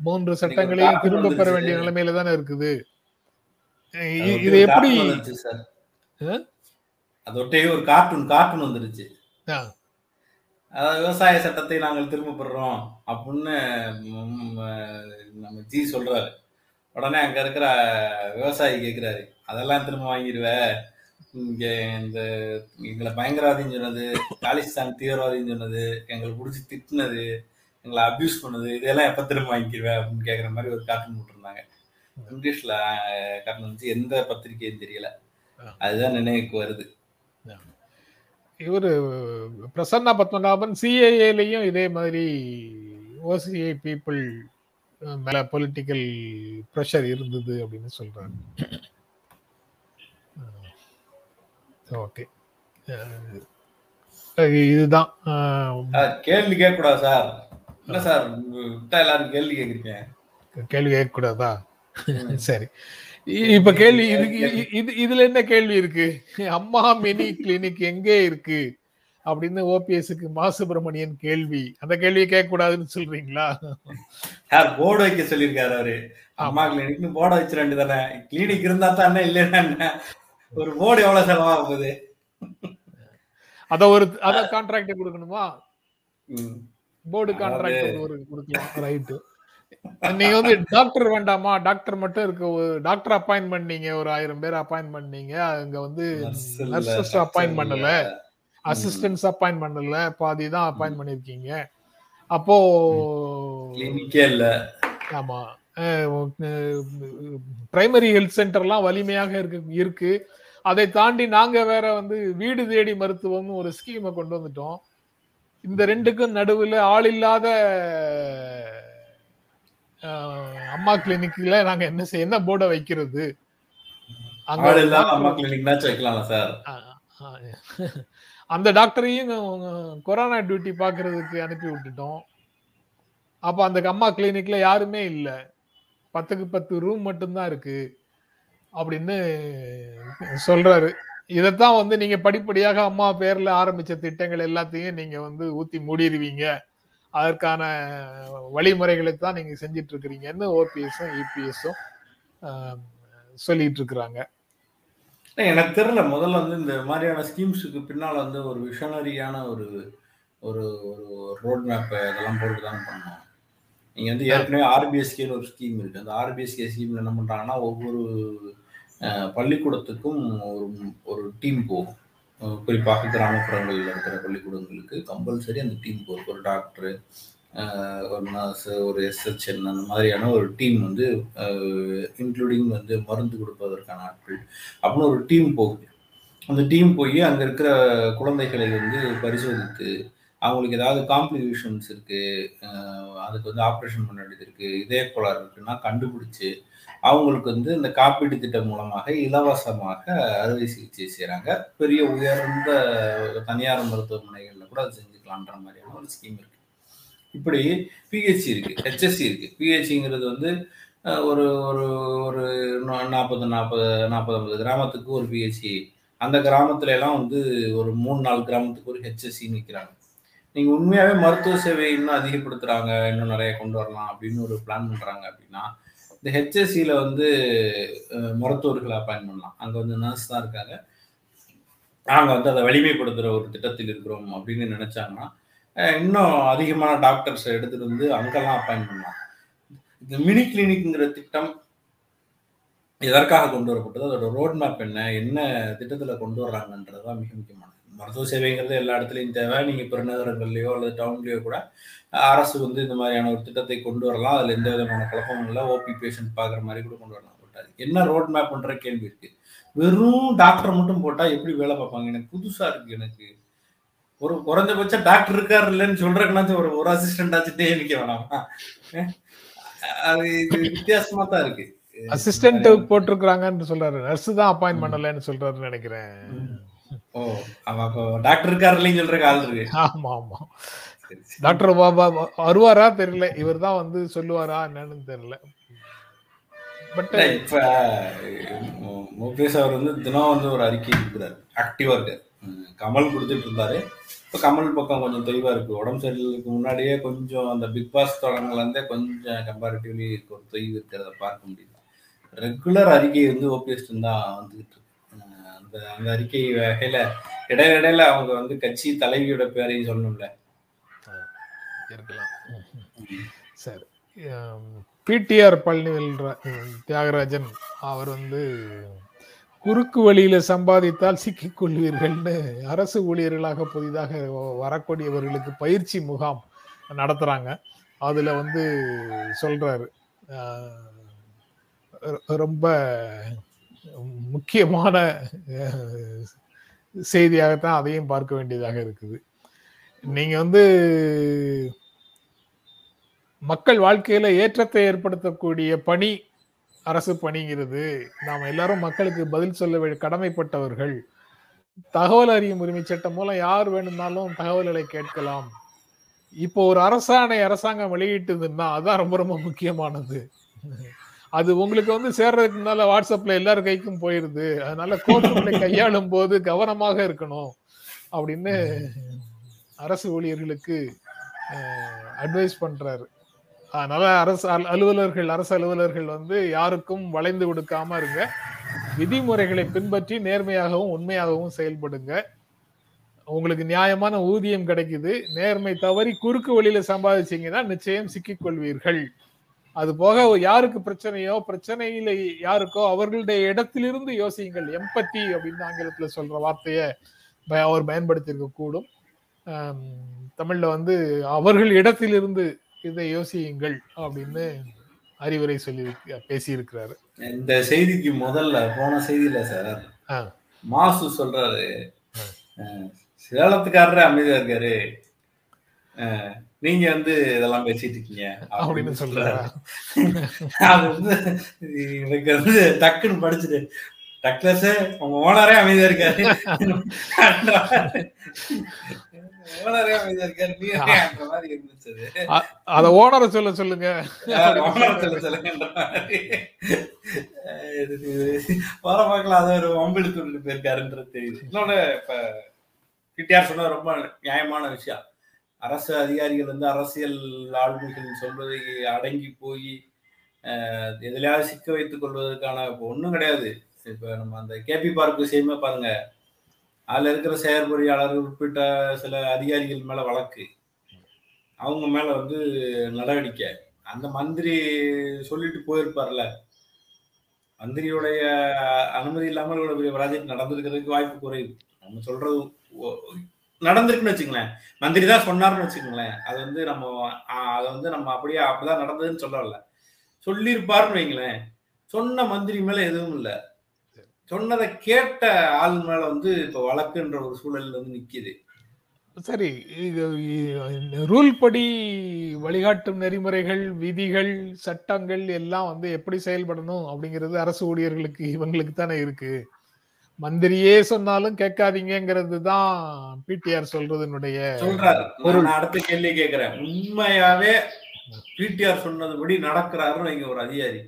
மூன்று சட்டங்களையும் திரும்ப பெற வேண்டிய நிலைமையில தானே இருக்குது. இது எப்படி அதொட்டே ஒரு கார்ட்டூன் கார்ட்டூன் வந்துருச்சு. அதாவது விவசாய சட்டத்தை நாங்கள் திரும்ப பெறுறோம் அப்படின்னு நம்ம ஜி சொல்றாரு. உடனே அங்க இருக்கிற விவசாயி கேட்கிறாரு அதெல்லாம் திரும்ப வாங்கிடுவ இங்க இந்த எங்களை பயங்கரவாதின்னு சொன்னது காலிஸ்தான் தீவிரவாதின்னு சொன்னது எங்களை பிடிச்சி திட்டினது எங்களை அபியூஸ் பண்ணது இதெல்லாம் எப்ப திரும்ப வாங்கிடுவேன் அப்படின்னு கேட்குற மாதிரி ஒரு கார்ட்டூன் போட்டிருந்தாங்க. இங்கிலீஷ்ல கார்ட்டூன் வந்து எந்த பத்திரிகைன்னு தெரியல. அதுதான் நினைவுக்கு வருது. இவரு பிரசன்னா பத்மநாபன் சிஏஏலையும் இதே மாதிரி ஓசிஐ பீப்புள் மேல பொலிட்டிக்கல் ப்ரெஷர் இருந்தது அப்படின்னு சொல்றாரு. ஓகே. இதுதான். கேள்வி கேட்க கூடாது சார். இல்ல சார் விட்டா எல்லாரும் கேள்வி கேக்குறீங்க கேள்வி கேட்க கூடாதா சரி. இப்ப கேள்வி இது இதுல என்ன கேள்வி இருக்கு? அம்மா மினி கிளினிக் எங்கே இருக்கு? அப்படின்னு ஓபிஎஸ்க்கு மா சுப்பிரமணியன் கேள்வி. அந்த கேள்வியை கேட்க கூடாதுன்னு சொல்றீங்களா? யார் போர்டு வைக்க சொல்லியிருக்காரு அவரு. அம்மா கிளினிக்னு போர்டு வச்சிட வேண்டியதானே கிளினிக் இருந்தா தான் இல்லைன்னா ஒரு போர்டு எவ்வளவு செலவாக போகுது அத ஒரு அத கான்ட்ராக்ட் கொடுக்கணுமா? போர்டு கான்ட்ராக்ட் ஒரு கொடுக்கலாம் ரைட்டு நீங்க வந்து டாக்டர் வேண்டாமா? டாக்டர் மட்டும் இருக்கு டாக்டர் அப்பாயின்ட் பண்ணீங்க ஒரு ஆயிரம் பேர் அப்பாயின்ட் பண்ணீங்க. அங்க வந்து நர்சஸ் அப்பாயின்ட் பண்ணல. அசிஸ்டன்ஸ் அப்பாயின்ட் பண்ணல. பாதி தான் அப்பாயின்ட் பண்ணிருக்கீங்க. அப்போ இல்ல. ஆமா. பிரைமரி ஹெல்த் சென்டர்லாம் வலிமையாக இருக்கு இருக்கு. அதை தாண்டி நாங்க வேற வந்து வீடு தேடி மருத்துவம்னு ஒரு ஸ்கீமை கொண்டு வந்துட்டோம். இந்த ரெண்டுக்கும் நடுவுல ஆள் இல்லாத அம்மா கிளினிக்ல நாங்க என்ன செய்ய என்ன போர்டை வைக்கிறது? அந்த டாக்டரையும் கொரோனா டியூட்டி பாக்குறதுக்கு அனுப்பி விட்டுட்டோம். அப்ப அந்த அம்மா கிளினிக்ல யாருமே இல்ல. பத்துக்கு பத்து ரூம் மட்டும்தான் இருக்கு அப்படின்னு சொல்றாரு. இதைத்தான் வந்து நீங்க படிப்படியாக அம்மா பேர்ல ஆரம்பிச்ச திட்டங்கள் எல்லாத்தையும் நீங்க வந்து ஊத்தி மூடிடுவீங்க. அதற்கான வழிமுறைகளை தான் நீங்க செஞ்சிட்டு இருக்கிறீங்கன்னு ஓபிஎஸும் இபிஎஸும் சொல்லிட்டு இருக்கிறாங்க. எனக்கு தெரியல. முதல்ல வந்து இந்த மாதிரியான ஸ்கீம்ஸுக்கு பின்னால் வந்து ஒரு விஷனரியான ஒரு ஒரு ஒரு ரோட் மேப்பை இதெல்லாம் போட்டு தான் பண்ணோம் நீங்கள் வந்து ஏற்கனவே ஆர்பிஎஸ்கேன்னு ஒரு ஸ்கீம் இருக்குது அந்த ஆர்பிஎஸ்கே ஸ்கீமில் என்ன பண்ணுறாங்கன்னா ஒவ்வொரு பள்ளிக்கூடத்துக்கும் ஒரு ஒரு டீம் போகும். குறிப்பாக கிராமப்புறங்களில் இருக்கிற பள்ளிக்கூடங்களுக்கு கம்பல்சரி அந்த டீம் போகும். ஒரு டாக்டரு ஒரு நர்ஸ் ஒரு எஸ்எச்என் அந்த மாதிரியான ஒரு டீம் வந்து இன்க்ளூடிங் வந்து மருந்து கொடுப்பதற்கான ஆட்கள் அப்படின்னு ஒரு டீம் போகுது அந்த டீம் போய் அங்கே இருக்கிற குழந்தைகளை வந்து பரிசோதித்து அவங்களுக்கு ஏதாவது காம்ப்ளிகேஷன்ஸ் இருக்குது அதுக்கு வந்து ஆப்ரேஷன் பண்ண வேண்டியது இருக்குது இதய கோளாறு இருக்குன்னா கண்டுபிடிச்சி அவங்களுக்கு வந்து இந்த காப்பீட்டு திட்டம் மூலமாக இலவசமாக அறுவை சிகிச்சை செய்கிறாங்க பெரிய உயர்ந்த தனியார் மருத்துவமனைகளில் கூட அது செஞ்சுக்கலான்ற மாதிரியான ஒரு ஸ்கீம் இருக்குது இப்படி பிஹெச்சி இருக்குது ஹெச்எஸ்சி இருக்குது பிஹெச்சிங்கிறது வந்து ஒரு ஒரு ஒரு நாற்பது நாற்பது நாற்பது ஐம்பது கிராமத்துக்கு ஒரு பிஹெச்சி அந்த கிராமத்துல எல்லாம் வந்து ஒரு மூணு நாலு கிராமத்துக்கு ஒரு ஹெச்எஸ்சி நிற்கிறாங்க நீங்க உண்மையாவே மருத்துவ சேவை இன்னும் அதிகப்படுத்துறாங்க இன்னும் நிறைய கொண்டு வரலாம் அப்படின்னு ஒரு பிளான் பண்றாங்க அப்படின்னா இந்த ஹெச்எஸ்சியில வந்து மருத்துவர்களை அப்பாயின் பண்ணலாம். அங்க வந்து நர்ஸ் தான் இருக்காங்க. நாங்கள் வந்து அதை வலிமைப்படுத்துகிற ஒரு திட்டத்தில் இருக்கிறோம் அப்படின்னு நினைச்சாங்கன்னா இன்னும் அதிகமான டாக்டர்ஸ் எடுத்துட்டு வந்து அங்கெல்லாம் அப்பாயின் பண்ணலாம். இந்த மினி கிளினிக்ங்கிற திட்டம் எதற்காக கொண்டு வரப்பட்டது? அதோட ரோட் மேப் என்ன? என்ன திட்டத்தில் கொண்டு வர்றாங்கன்றது தான் மிக முக்கியமானது. மருத்துவ சேவைங்கிறது எல்லா இடத்துலையும் தேவை. நீங்கள் பெருநகரங்கள்லையோ அல்லது டவுன்லேயோ கூட அரசு வந்து இந்த மாதிரியான ஒரு திட்டத்தை கொண்டு வரலாம். அதில் எந்த விதமான குழப்பமும் இல்லை. ஓபி பேஷண்ட் பார்க்குற மாதிரி கூட கொண்டு வரலாம். பட் என்ன ரோட் மேப்ன்ற கேள்வி இருக்கு. வெறும் டாக்டர் மட்டும் போட்டால் எப்படி வேலை பார்ப்பாங்க? எனக்கு புதுசாக இருக்கு எனக்கு. ஒரு குறைஞ்சபட்சம் டாக்டர் இருக்காரு இல்லைன்னு சொல்றதுக்குனாச்சும் ஒரு ஒரு அசிஸ்டன்ட் ஆச்சுட்டே நிக்க வேணாமா? அது இது வித்தியாசமா தான் இருக்கு. அசிஸ்டன்ட் போட்டிருக்காங்கன்னு சொல்றாரு. நர்ஸ் தான் அப்பாயின்ட் பண்ணலன்னு சொல்றாருன்னு நினைக்கிறேன். ஓ டாக்டர் இருக்காரு இல்லைன்னு சொல்ற ஆள் இருக்கு. ஆமா ஆமா. டாக்டர் வருவாரா தெரியல. இவர் தான் வந்து சொல்லுவாரா என்னன்னு தெரியல. பட் இப்ப முகேஷ் அவர் வந்து தினம் வந்து ஒரு அறிக்கை கொடுக்குறாரு. ஆக்டிவா இருக்காரு. கமல் கொடுத்துட்டு இருந்தாரு. இப்ப கமல் பக்கம் கொஞ்சம் தெளிவா இருக்கு. உடம்பு சரியில்லைக்கு முன்னாடியே கொஞ்சம் அந்த பிக் பாஸ் தொடங்கல இருந்தே கொஞ்சம் கம்பேரிட்டிவ்லி ஒரு தொய்வு இருக்கிறத பார்க்க முடியுது. ரெகுலர் அறிக்கை வந்து ஓபிஎஸ் தான் வந்துகிட்டு இருக்கு. அந்த அந்த அறிக்கை வகையில இடையிடையில அவங்க வந்து கட்சி தலைவியோட பேரையும் சொல்லணும்ல. இருக்கலாம். சரி. பிடிஆர் பழனிவேல் தியாகராஜன் அவர் வந்து குறுக்கு வழியில சம்பாதித்தால் சிக்கிக் கொள்வீர்கள்னு அரசு ஊழியர்களாக புதிதாக வரக்கூடியவர்களுக்கு பயிற்சி முகாம் நடத்துறாங்க. அதுல வந்து சொல்றாரு. ரொம்ப முக்கியமான செய்தியாகத்தான் அதையும் பார்க்க வேண்டியதாக இருக்குது. நீங்க வந்து மக்கள் வாழ்க்கையில ஏற்றத்தை ஏற்படுத்தக்கூடிய பணி அரசு பணிங்கிறது நாம் எல்லாரும் மக்களுக்கு பதில் சொல்ல கடமைப்பட்டவர்கள் தகவல் அறியும் உரிமை சட்டம் மூலம் யார் வேணும்னாலும் தகவல்களை கேட்கலாம். இப்போ ஒரு அரசாணை அரசாங்கம் வெளியிட்டதுன்னா அதான் ரொம்ப ரொம்ப முக்கியமானது. அது உங்களுக்கு வந்து சேர்றதுக்கு முன்னால வாட்ஸ்அப்ல எல்லார் கைக்கும் போயிருது. அதனால கோர்ட்டுகளை கையாளும் போது கவனமாக இருக்கணும் அப்படின்னு அரசு ஊழியர்களுக்கு அட்வைஸ் பண்றாரு. அதனால அரசு அலுவலர்கள் அரசு அலுவலர்கள் வந்து யாருக்கும் வளைந்து கொடுக்காம இருங்க. விதிமுறைகளை பின்பற்றி நேர்மையாகவும் உண்மையாகவும் செயல்படுங்க. உங்களுக்கு நியாயமான ஊதியம் கிடைக்குது. நேர்மை தவறி குறுக்கு வழியில சம்பாதிச்சீங்கன்னா நிச்சயம் சிக்கிக்கொள்வீர்கள் அது போக யாருக்கு பிரச்சனையோ பிரச்சனையில யாருக்கோ அவர்களுடைய இடத்திலிருந்து யோசியுங்கள். எம்பத்தி அப்படின்னு ஆங்கிலத்துல சொல்ற வார்த்தைய அவர் பயன்படுத்தியிருக்க கூடும். தமிழ்ல வந்து அவர்கள் இடத்திலிருந்து இதை யோசியுங்கள் அப்படின்னு அறிவுரை சொல்லி பேசியிருக்கிறாரு. இந்த செய்திக்கு முதல்ல போன செய்தியில சார் மாசு சொல்றாரு. சேலத்துக்காரரே அமைதியா இருக்காரு. நீங்க வந்து இதெல்லாம் பேசிட்டு இருக்கீங்க அப்படின்னு சொல்றாரு. அது வந்து எனக்கு வந்து டக்குன்னு படிச்சுட்டு டக்ளஸ் உங்க ஓனரே அமைதியா இருக்காரு. ஓனரே அமைதியா இருக்காரு. நீ மாதிரி இருந்துச்சு அத ஓனரை சொல்ல சொல்லுங்க. ஓனரை சொல்ல சொல்லுங்க வர பார்க்கலாம். அதை ஒரு சொல்லிட்டு போயிருக்காருன்றது தெரியுது. இன்னொன்னு இப்ப பிடிஆர் சொன்ன ரொம்ப நியாயமான விஷயம். அரசு அதிகாரிகள் வந்து அரசியல் ஆளுமைகள் சொல்வதை அடங்கி போய் எதிலையாவது சிக்க வைத்துக் கொள்வதற்கான இப்போ ஒன்றும் கிடையாது. இப்போ நம்ம அந்த கேபி பார்க்கு செய்யுமே பாருங்க. அதில் இருக்கிற செயற்பொறியாளர் உட்பட்ட சில அதிகாரிகள் மேலே வழக்கு. அவங்க மேலே வந்து நடவடிக்கை. அந்த மந்திரி சொல்லிட்டு போயிருப்பார்ல. மந்திரியுடைய அனுமதி இல்லாமல் இவ்வளவு பெரிய ப்ராஜெக்ட் நடந்திருக்கிறதுக்கு வாய்ப்பு குறைவு. நம்ம சொல்றது நடந்திருக்குன்னு வச்சுங்களேன் மந்திரி தான் சொன்னார்னு வச்சுக்கோங்களேன். அது வந்து நம்ம அதை வந்து நம்ம அப்படியே அப்படிதான் நடந்ததுன்னு சொல்லல சொல்லியிருப்பாருன்னு வைங்களேன். சொன்ன மந்திரி மேல எதுவும் இல்லை. சொன்னதை கேட்ட ஆள் மேல வந்து இப்போ வழக்குன்ற ஒரு சூழல் வந்து நிக்குது. சரி ரூல் படி வழிகாட்டும் நெறிமுறைகள் விதிகள் சட்டங்கள் எல்லாம் வந்து எப்படி செயல்படணும் அப்படிங்கிறது அரசு ஊழியர்களுக்கு இவங்களுக்கு தானே இருக்கு. மந்திரியே சொன்னாலும் கேட்காதீங்கிறது தான் பிடிஆர் சொல்றதுனுடைய சொல்றாரு. நான் அடுத்த கேள்வி கேட்கிறேன். உண்மையாவே பிடிஆர் சொன்னதுபடி நடக்கிறாருன்னு இங்க ஒரு அதிகாரி.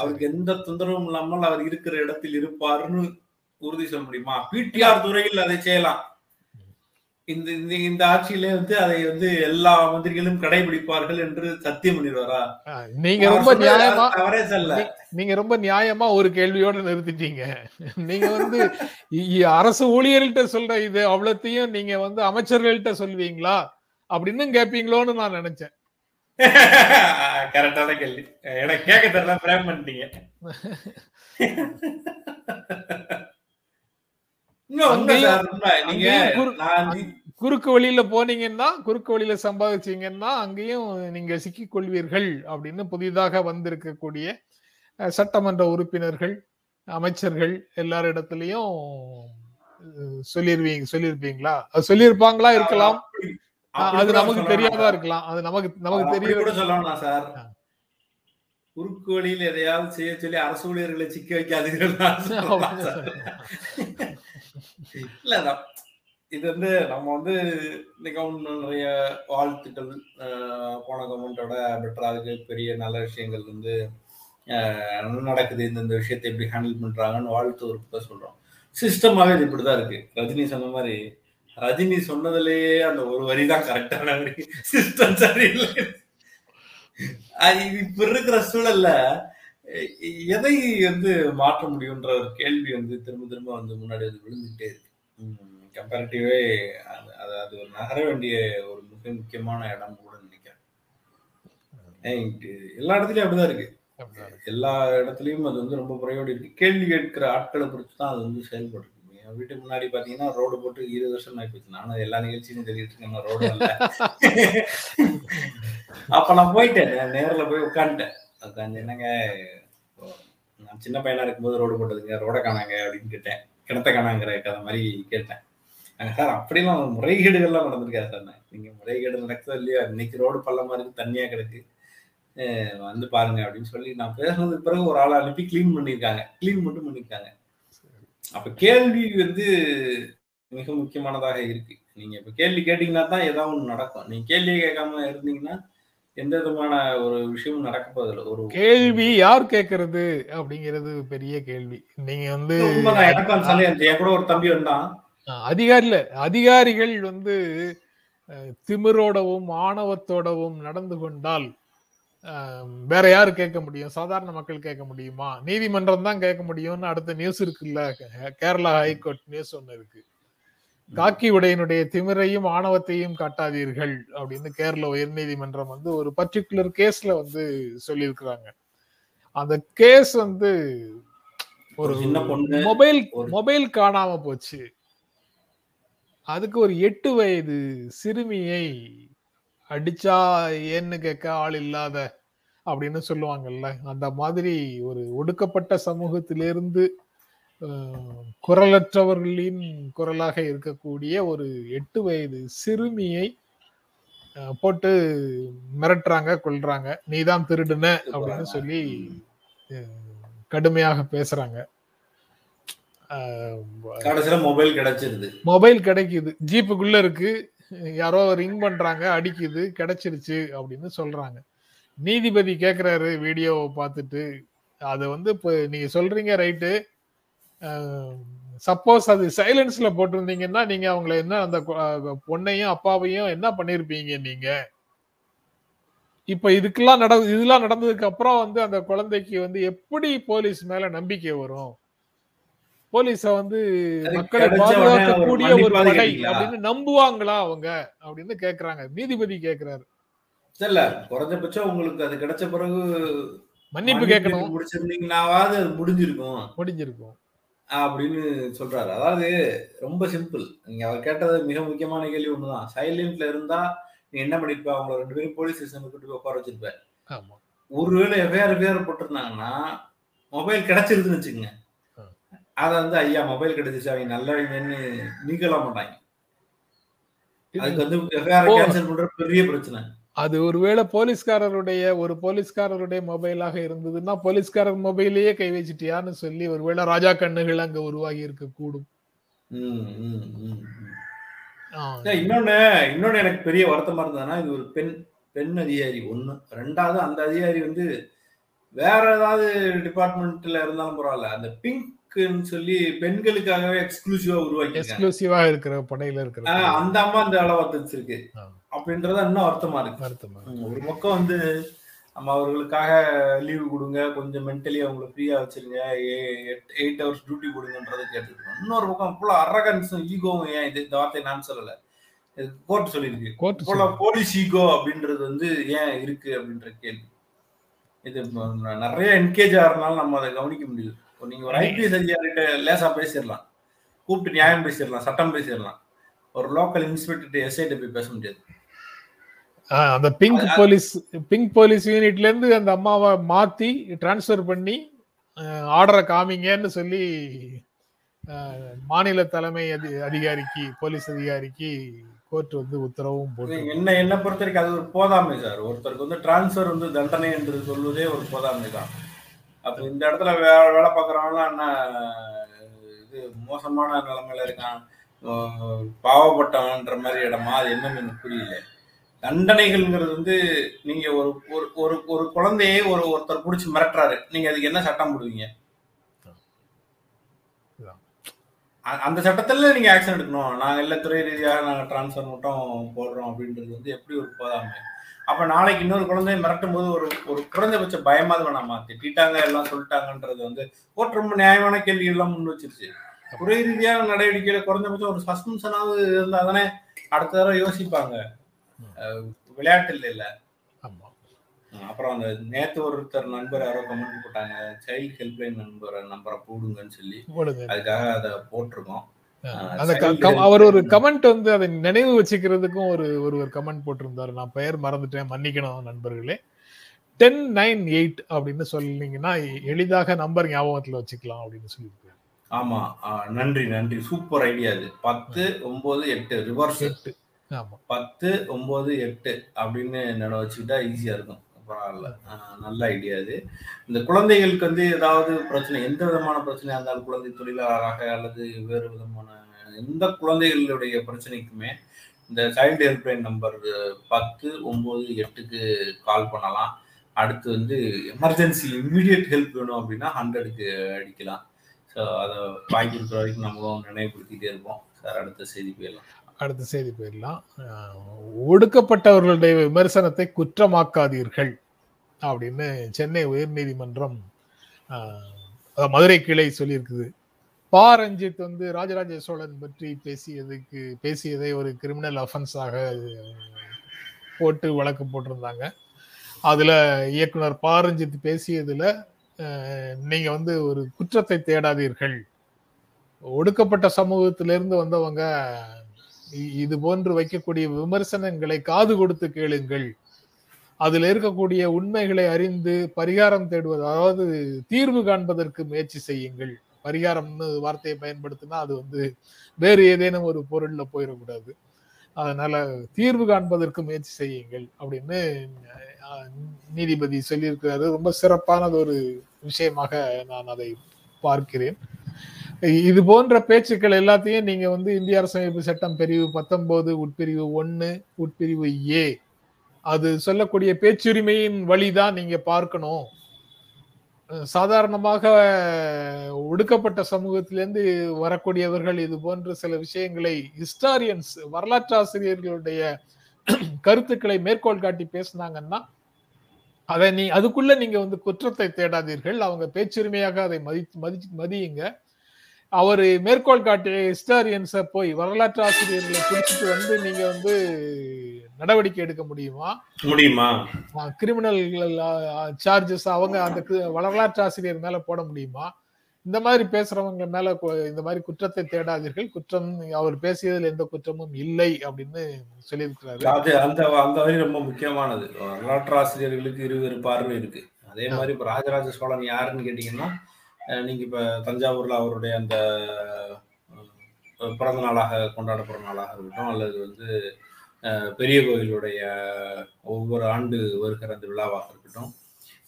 அவருக்கு எந்த தொந்தரவும் இல்லாமல் அவர் இருக்கிற இடத்தில் இருப்பாருன்னு உறுதி சொல்ல முடியுமா? பிடிஆர் துறையில் அதை செய்யலாம். இந்த இந்த ஆட்சியிலே வந்து அதை வந்து எல்லா மந்திரிகளும் கடைபிடிப்பார்கள் என்று சத்தியம் பண்ணிடுவாரா? நீங்க ரொம்ப நியாயமா நீங்க ரொம்ப நியாயமா ஒரு கேள்வியோட நிறுத்திட்டீங்க. நீங்க வந்து அரசு ஊழியர்கள்ட்ட சொல்ற இது அவ்வளத்தையும் நீங்க வந்து அமைச்சர்கள்ட்ட சொல்வீங்களா? அப்படின்னு கேட்பீங்களோன்னு நான் நினைச்சேன். கரெக்டான கேள்வி. எனக்கு கேட்க தெரியல பிரேம் பண்ணிட்டீங்க. குறுக்கு வழியில போனீங்கன்னா குறுக்கு வழியில சம்பாதிச்சீங்கன்னா அங்கேயும் நீங்க சிக்கிக் கொள்வீர்கள் அப்படின்னு புதிதாக வந்திருக்கக்கூடிய சட்டமன்ற உறுப்பினர்கள் அமைச்சர்கள் எல்லாரிடத்துலயும் சொல்லிருவீங்க சொல்லிருப்பீங்களா? சொல்லியிருப்பாங்களா இருக்கலாம்? அது நமக்கு தெரியாதா இருக்கலாம்? அது நமக்கு நமக்கு தெரிய சொல்லலாம் சார். குறுக்கு வழியில் எதையாவது செய்ய சொல்லி அரசு ஊழியர்களை சிக்க வைக்காதீர்கள். இல்ல இது வந்து நம்ம வந்து இந்த நிறைய வாழ்த்துக்கள் போன கவர்மெண்டோட பெட்டராக பெரிய நல்ல விஷயங்கள் வந்து நடக்குது. இந்த விஷயத்தை எப்படி ஹேண்டில் பண்றாங்கன்னு வாழ்த்து ஒரு பக்கம் சொல்றோம். சிஸ்டமாவே இது இப்படிதான் இருக்கு. ரஜினி சொன்ன மாதிரி ரஜினி சொன்னதுலயே அந்த ஒரு வரி தான் கரெக்டான வரி. சிஸ்டம் சரியில்லை. இப்ப இருக்கிற சூழல்ல எதை வந்து மாற்ற முடியும்ன்ற ஒரு கேள்வி வந்து திரும்ப திரும்ப வந்து முன்னாடி வந்து விழுந்துகிட்டே இருக்கு. கம்பேரிட்டிவே அது அது ஒரு நகர வேண்டிய ஒரு மிக முக்கியமான இடம் கூட நினைக்கிறேன். எல்லா இடத்துலயும் அப்படிதான் இருக்கு. எல்லா இடத்துலயும் அது வந்து ரொம்ப குறையோடு இருக்கு. கேள்வி கேட்கிற ஆட்களை பொறுத்து தான் அது வந்து செயல்படுது என் வீட்டுக்கு முன்னாடி பாத்தீங்கன்னா ரோடு போட்டு இருபது வருஷம் ஆயிப்போச்சு. நானும் எல்லா நிகழ்ச்சியும் தெரிவிட்டு இருக்கேன். ரோடு இல்ல அப்ப நான் போயிட்டேன். நேரில் போய் உட்காந்துட்டேன். உட்காந்து என்னங்க நான் சின்ன பையனா இருக்கும்போது ரோடு போட்டதுங்க ரோடை காணாங்க அப்படின்னு கேட்டேன். கிணத்த காணாங்கிற கதை மாதிரி கேட்டேன். சார் அப்படிலாம் முறைகேடுகள்லாம் நடந்திருக்காரு சார் நீங்க முறைகேடு நடக்குதோ இல்லையா இன்னைக்கு ரோடு பள்ளம் மாதிரி தண்ணியா கிடக்கு. வந்து பாருங்க அப்படின்னு சொல்லி நான் பேசுனதுக்கு பிறகு ஒரு ஆளை அனுப்பி கிளீன் பண்ணியிருக்காங்க. கிளீன் மட்டும் பண்ணியிருக்காங்க. அப்ப கேள்வி வந்து மிக முக்கியமானதாக இருக்கு. நீங்க இப்ப கேள்வி கேட்டீங்கன்னா தான் ஏதாவது ஒன்று நடக்கும். நீங்க கேள்வியை கேட்காம இருந்தீங்கன்னா எந்த விதமான ஒரு விஷயமும் நடக்க போதில்லை ஒரு கேள்வி யார் கேட்கறது அப்படிங்கிறது பெரிய கேள்வி. நீங்க வந்து கூட ஒரு தம்பி வந்தான். அதிகாரில அதிகாரிகள் வந்து திமிரோடவும் ஆணவத்தோடவும் நடந்து கொண்டால் வேற யாரு கேட்க முடியும்? சாதாரண மக்கள் கேட்க முடியுமா? நீதிமன்றம் தான் கேட்க முடியும்னு அடுத்த நியூஸ் இருக்குல்ல. கேரளா ஹைகோர்ட் நியூஸ் ஒண்ணு இருக்கு. காக்கி உடையினுடைய திமிரையும் ஆணவத்தையும் காட்டாதீர்கள் அப்படின்னு கேரள உயர்நீதிமன்றம் வந்து ஒரு பர்டிகுலர் கேஸ்ல வந்து சொல்லியிருக்கிறாங்க. அந்த கேஸ் வந்து ஒரு மொபைல் மொபைல் காணாம போச்சு. அதுக்கு ஒரு எட்டு வயது சிறுமியை அடிச்சா ஏன்னு கேட்க ஆள் இல்லாத அப்படின்னு சொல்லுவாங்கல்ல அந்த மாதிரி ஒரு ஒடுக்கப்பட்ட சமூகத்திலிருந்து குரலற்றவர்களின் குரலாக இருக்கக்கூடிய ஒரு எட்டு வயது சிறுமியை போட்டு மிரட்டுறாங்க கொள்றாங்க நீதான் திருடுன அப்படின்னு சொல்லி கடுமையாக பேசுறாங்க. மொபைல் கிடைச்சிருது. மொபைல் கிடைக்குது. ஜீப்புக்குள்ள இருக்கு. யாரோ ரிங் பண்றாங்க அடிக்குது கிடைச்சிருச்சு அப்படின்னு சொல்றாங்க. நீதிபதி கேக்குறாரு வீடியோவை பார்த்துட்டு. அதை வந்து இப்போ நீங்க சொல்றீங்க ரைட்டு. சப்போஸ் அது சைலன்ஸ்ல போட்டிருந்தீங்கன்னா நீங்க அவங்கள என்ன அந்த பொண்ணையும் அப்பாவையும் என்ன பண்ணிருப்பீங்க நீங்க? இப்ப இதுக்கெல்லாம் நட இதெல்லாம் நடந்ததுக்கு அப்புறம் வந்து அந்த குழந்தைக்கு வந்து எப்படி போலீஸ் மேல நம்பிக்கை வரும்? போலீஸ வந்து மக்களை பாதுகாக்கக்கூடிய ஒரு படை அப்படின்னு நம்புவாங்களா அவங்க? அப்படின்னு கேக்குறாங்க. நீதிபதி கேக்குறாரு. இல்ல குறைஞ்சபட்சம் உங்களுக்கு அது கிடைச்ச பிறகு மன்னிப்பு கேட்கணும். முடிச்சிருந்தீங்கன்னாவது அது முடிஞ்சிருக்கும். முடிஞ்சிருக்கும். அப்படின்னு சொல்றாரு. அதாவது ரொம்ப சிம்பிள் நீங்க அவர் கேட்டது மிக முக்கியமான கேள்வி ஒண்ணுதான். சைலண்ட்ல இருந்தா நீ என்ன பண்ணிருப்ப? அவங்கள ரெண்டு பேரும் போலீஸ் ஸ்டேஷன் கூட்டு உட்கார வச்சிருப்ப ஒருவேளை எஃப்ஐஆர் எஃப்ஐஆர் போட்டிருந்தாங்கன்னா மொபைல் கிடைச்சிருதுன்னு வச்சுக்கோங்க. அதை வந்து ஐயா மொபைல் கிடைச்சிச்சு அவங்க நல்லவங்கன்னு நீக்கலாம் மாட்டாங்க. அதுக்கு வந்து எஃப்ஐஆர் கேன்சல் பண்ற பெரிய பிரச்சனை. அது ஒருவேளை போலீஸ்காரருடைய ஒரு போலீஸ்காரருடைய மொபைலாக இருந்ததுன்னா போலீஸ்காரர் மொபைலையே கை வச்சிட்டியான்னு சொல்லி ஒருவேளை ராஜா கண்ணுகள் அங்க உருவாகி இருக்க கூடும் இன்னொன்னு இன்னொன்னு எனக்கு பெரிய வருத்தமா இருந்ததுன்னா இது ஒரு பெண் பெண் அதிகாரி ஒண்ணு. ரெண்டாவது அந்த அதிகாரி வந்து வேற ஏதாவது டிபார்ட்மெண்ட்ல இருந்தாலும் பரவாயில்ல. அந்த பிங்க்னு சொல்லி பெண்களுக்காகவே எக்ஸ்க்ளூசிவா உருவாக்கி எக்ஸ்க்ளூசிவா இருக்கிற படையில இருக்கிற அந்த அம்மா அந்த அளவா வச்சிருக்கு அப்படின்றத இன்னும் வருத்தமா இருக்கு. வருத்தமா ஒரு பக்கம் வந்து நம்ம அவர்களுக்காக லீவு கொடுங்க கொஞ்சம் மென்டலி அவங்கள ஃப்ரீயா வச்சிருங்க எயிட் ஹவர்ஸ் டியூட்டி கொடுங்கன்றதை கேட்டுருக்கோம் இன்னொரு பக்கம் ஃபுல்லா அரகன்ஸும் ஈகோவும் ஏன் இது? இந்த வார்த்தையை நான் சொல்லல. கோர்ட் சொல்லியிருக்கு. போலீஸ் ஈகோ அப்படின்றது வந்து ஏன் இருக்கு அப்படின்ற கேள்வி. இது நிறைய என்கேஜ் ஆகிறதுனால நம்ம அதை கவனிக்க முடியுது. இப்போ நீங்க ஒரு ஐபிஎஸ் அதிகாரிகிட்ட லேசா பேசிடலாம். கூப்பிட்டு நியாயம் பேசிடலாம் சட்டம் பேசிடலாம். ஒரு லோக்கல் இன்ஸ்பெக்டர் எஸ்ஐட்ட போய் பேச முடியாது. அந்த பிங்க் போலீஸ் பிங்க் போலீஸ் யூனிட்ல இருந்து அந்த அம்மாவை மாத்தி டிரான்ஸ்பர் பண்ணி ஆர்டரை காமிங்கன்னு சொல்லி மாநில தலைமை அதிகாரிக்கு போலீஸ் அதிகாரிக்கு கோர்ட் வந்து உத்தரவும் போட்டு என்ன என்ன பொறுத்த வரைக்கும் அது ஒரு போதாமை சார். ஒருத்தருக்கு வந்து டிரான்ஸ்பர் வந்து தண்டனை என்று சொல்வதே ஒரு போதாமை தான். அப்ப இந்த இடத்துல வே வேலை பார்க்குறவங்களாம் என்ன இது மோசமான நிலைமையில இருக்கான் பாவப்பட்டவன்ற மாதிரி இடமா? அது என்னன்னு எனக்கு புரியல. தண்டனைகள்ங்கிறது வந்து நீங்க ஒரு ஒரு ஒரு ஒரு குழந்தையே ஒரு ஒருத்தர் பிடிச்சி மிரட்டுறாரு. நீங்க அதுக்கு என்ன சட்டம் போடுவீங்க? அந்த சட்டத்துல நீங்க ஆக்ஷன் எடுக்கணும். நாங்க இல்ல துறை ரீதியாக நாங்க டிரான்ஸ்ஃபர் மட்டும் போடுறோம் அப்படின்றது வந்து எப்படி ஒரு போதாமை? அப்ப நாளைக்கு இன்னொரு குழந்தைய மிரட்டும் போது ஒரு ஒரு குறைந்தபட்ச பயமாவது வேணாமா திட்டாங்க எல்லாம் சொல்லிட்டாங்கன்றது வந்து கோர்ட் ரொம்ப நியாயமான கேள்வி எல்லாம் முன் வச்சிருச்சு. துறை ரீதியான நடவடிக்கையில குறைந்தபட்சம் ஒரு சஸ்பென்ஷனாவது இருந்தா தானே அடுத்த தடவை யோசிப்பாங்க. அஹ் விளையாட்டு இல்லை. அப்புறம் அந்த நேத்து ஒருத்தர் நண்பர் யாரோ கமெண்ட் போட்டாங்க சைல்ட் ஹெல்ப்லைன் நண்பர் நம்பரை போடுங்கன்னு சொல்லி. அதுக்காக அதை போட்டிருக்கோம். அவர் ஒரு கமெண்ட் வந்து அதை நினைவு வச்சுக்கிறதுக்கும் ஒரு ஒருவர் கமெண்ட் போட்டிருந்தாரு. நான் பெயர் மறந்துட்டேன் மன்னிக்கணும் நண்பர்களே. டென் நைன் எயிட் அப்படின்னு சொன்னீங்கன்னா எளிதாக நம்பர் ஞாபகத்துல வச்சுக்கலாம் அப்படின்னு சொல்லியிருக்காரு. ஆமா. நன்றி நன்றி. சூப்பர் ஐடியா இது பத்து ஒன்பது எட்டு ரிவர்ஸ் எட்டு. பத்து ஒன்பது எட்டு அப்படின்னு நட வச்சுக்கிட்டா ஈஸியா இருக்கும். பரவாயில்ல. நல்ல ஐடியா இது இந்த குழந்தைகளுக்கு வந்து ஏதாவது பிரச்சனை எந்த விதமான பிரச்சனையா இருந்தாலும் குழந்தை தொழிலாளராக அல்லது வேறு விதமான எந்த குழந்தைகளுடைய பிரச்சனைக்குமே இந்த சைல்டு ஹெல்ப்லைன் நம்பர் பத்து ஒன்பது எட்டுக்கு கால் பண்ணலாம். அடுத்து வந்து எமர்ஜென்சி இம்மிடியட் ஹெல்ப் வேணும் அப்படின்னா ஹண்ட்ரடுக்கு அடிக்கலாம். ஸோ அதை வாங்கி இருக்கிற வரைக்கும் நம்மளும் நினைவுபடுத்திகிட்டே இருப்போம். சார் அடுத்த செய்தி போயிடலாம். அடுத்த செய்தி போயிடலாம். ஒடுக்கப்பட்டவர்களுடைய விமர்சனத்தை குற்றமாக்காதீர்கள் அப்படின்னு சென்னை உயர்நீதிமன்றம் மதுரை கிளை சொல்லியிருக்குது. பா. ரஞ்சித் வந்து ராஜராஜ சோழன் பற்றி பேசியதுக்கு பேசியதை ஒரு கிரிமினல் அஃபென்ஸாக போட்டு வழக்கு போட்டிருந்தாங்க. அதுல இயக்குனர் பா. ரஞ்சித் பேசியதுல நீங்க வந்து ஒரு குற்றத்தை தேடாதீர்கள். ஒடுக்கப்பட்ட சமூகத்திலிருந்து வந்தவங்க இது போன்று வைக்கக்கூடிய விமர்சனங்களை காது கொடுத்து கேளுங்கள். அதுல இருக்கக்கூடிய உண்மைகளை அறிந்து பரிகாரம் தேடுவது அதாவது தீர்வு காண்பதற்கு முயற்சி செய்யுங்கள். பரிகாரம்னு வார்த்தையை பயன்படுத்தினா அது வந்து வேறு ஏதேனும் ஒரு பொருள்ல போயிடக்கூடாது. அதனால தீர்வு காண்பதற்கு முயற்சி செய்யுங்கள் அப்படின்னு நீதிபதி சொல்லியிருக்கிறாரு. ரொம்ப சிறப்பானது ஒரு விஷயமாக நான் அதை பார்க்கிறேன். இது போன்ற பேச்சுக்கள் எல்லாத்தையும் நீங்க வந்து இந்திய அரசமைப்பு சட்டம் பிரிவு பத்தொன்பது உட்பிரிவு ஒன்னு உட்பிரிவு ஏ. அது சொல்லக்கூடிய பேச்சுரிமையின் வழிதான் நீங்க பார்க்கணும். சாதாரணமாக ஒடுக்கப்பட்ட சமூகத்திலிருந்து வரக்கூடியவர்கள் இது போன்ற சில விஷயங்களை ஹிஸ்டாரியன்ஸ் வரலாற்றாசிரியர்களுடைய கருத்துக்களை மேற்கோள் காட்டி பேசினாங்கன்னா அதை நீ அதுக்குள்ள நீங்க வந்து குற்றத்தை தேடாதீர்கள். அவங்க பேச்சுரிமையாக அதை மதி மதி மதியுங்க. அவர் மேற்கோள் காட்டிய ஹிஸ்டாரியன்ஸை போய் வரலாற்று ஆசிரியர்களை பிடிச்சிட்டு வந்து நீங்க வந்து நடவடிக்கை எடுக்க முடியுமா? முடியுமா? கிரிமினல் சார்ஜஸ் அவங்க அந்த வரலாற்று ஆசிரியர் மேல போட முடியுமா? இந்த மாதிரி பேசுறவங்க மேல இந்த மாதிரி குற்றத்தை தேடாதீர்கள். குற்றம் அவர் பேசியதில் எந்த குற்றமும் இல்லை அப்படின்னு சொல்லியிருக்கிறாரு. அது அந்த அந்த வரி ரொம்ப முக்கியமானது. வரலாற்று ஆசிரியர்களுக்கு இருவேறு பார்வை இருக்கு. அதே மாதிரி இப்ப ராஜராஜ சோழன் யாருன்னு கேட்டீங்கன்னா நீங்கள் நீங்க இப்ப தஞ்சாவூர்ல அவருடைய அந்த பிறந்த நாளாக கொண்டாடப்படுற நாளாக இருக்கட்டும் அல்லது வந்து பெரிய கோயிலுடைய ஒவ்வொரு ஆண்டு வருகிற அந்த விழாவாக இருக்கட்டும்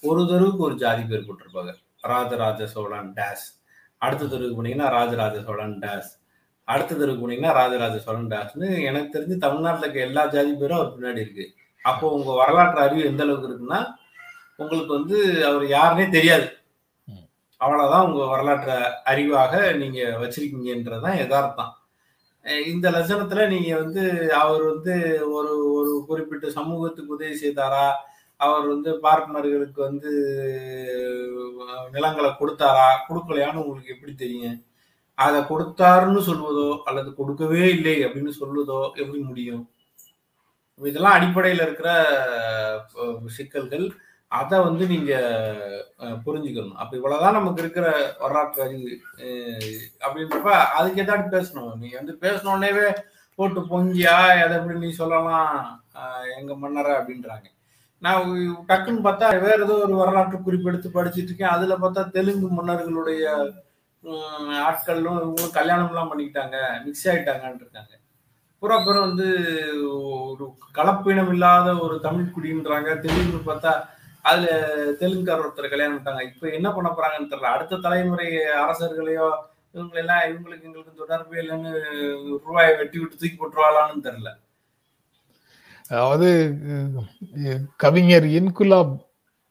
ஒரு தெருவுக்கு ஒரு ஜாதி பேர் போட்டிருப்பாங்க. ராஜராஜ சோழன் டேஸ். அடுத்த தெருவுக்கு போனீங்கன்னா ராஜராஜ சோழன் டேஸ். அடுத்த தெருவுக்கு போனீங்கன்னா ராஜராஜ சோழன் டேஸ்னு எனக்கு தெரிஞ்சு தமிழ்நாட்டில் இருக்க எல்லா ஜாதி பேரும் அவர் பின்னாடி இருக்கு. அப்போ உங்க வரலாற்று அறிவு எந்த அளவுக்கு இருக்குன்னா உங்களுக்கு வந்து அவர் யாருன்னே தெரியாது. அவ்வளவுதான் உங்க வரலாற்று அறிவாக நீங்க வச்சிருக்கீங்கன்றதுதான் யதார்த்தம். இந்த லட்சணத்துல நீங்க வந்து அவர் வந்து ஒரு ஒரு குறிப்பிட்ட சமூகத்துக்கு உதவி செய்தாரா? அவர் வந்து பார்ப்பனர்களுக்கு வந்து நிலங்களை கொடுத்தாரா? கொடுக்கலையான்னு உங்களுக்கு எப்படி தெரியும்? அதை கொடுத்தாருன்னு சொல்வதோ அல்லது கொடுக்கவே இல்லை அப்படின்னு சொல்வதோ எப்படி முடியும்? இதெல்லாம் அடிப்படையில் இருக்கிற சிக்கல்கள். அதை வந்து நீங்க புரிஞ்சுக்கணும். அப்ப இவ்வளவுதான் நமக்கு இருக்கிற வரலாற்று அறிவு அப்படின்றப்ப அதுக்கு ஏதாவது பேசணும். நீ வந்து பேசணுன்னேவே போட்டு பொங்கியா எதை எப்படி நீ சொல்லலாம் எங்க மன்னரை அப்படின்றாங்க. நான் டக்குன்னு பார்த்தா வேற ஏதோ ஒரு வரலாற்று குறிப்பு எடுத்து படிச்சிட்டு இருக்கேன். அதுல பார்த்தா தெலுங்கு மன்னர்களுடைய ஆட்களும் இவங்களும் கல்யாணம் எல்லாம் பண்ணிக்கிட்டாங்க மிக்ஸ் ஆயிட்டாங்கன்னு இருக்காங்க. பூரா பேரும் வந்து ஒரு கலப்பினம் இல்லாத ஒரு தமிழ் குடின்றாங்க. தெலுங்கு பார்த்தா அதுல தெலுங்குக்கார் ஒருத்தர் கல்யாணம் விட்டாங்க இப்ப என்ன பண்ண போறாங்கன்னு தெரியல. அடுத்த தலைமுறை அரசர்களையோ இவங்க எல்லாம் இவங்களுக்கு எங்களுக்கு தொடர்பு இல்லைன்னு ரூபாயை வெட்டி விட்டு தூக்கி போட்டுருவாளான்னு தெரியல. அதாவது கவிஞர் இன்குலாப்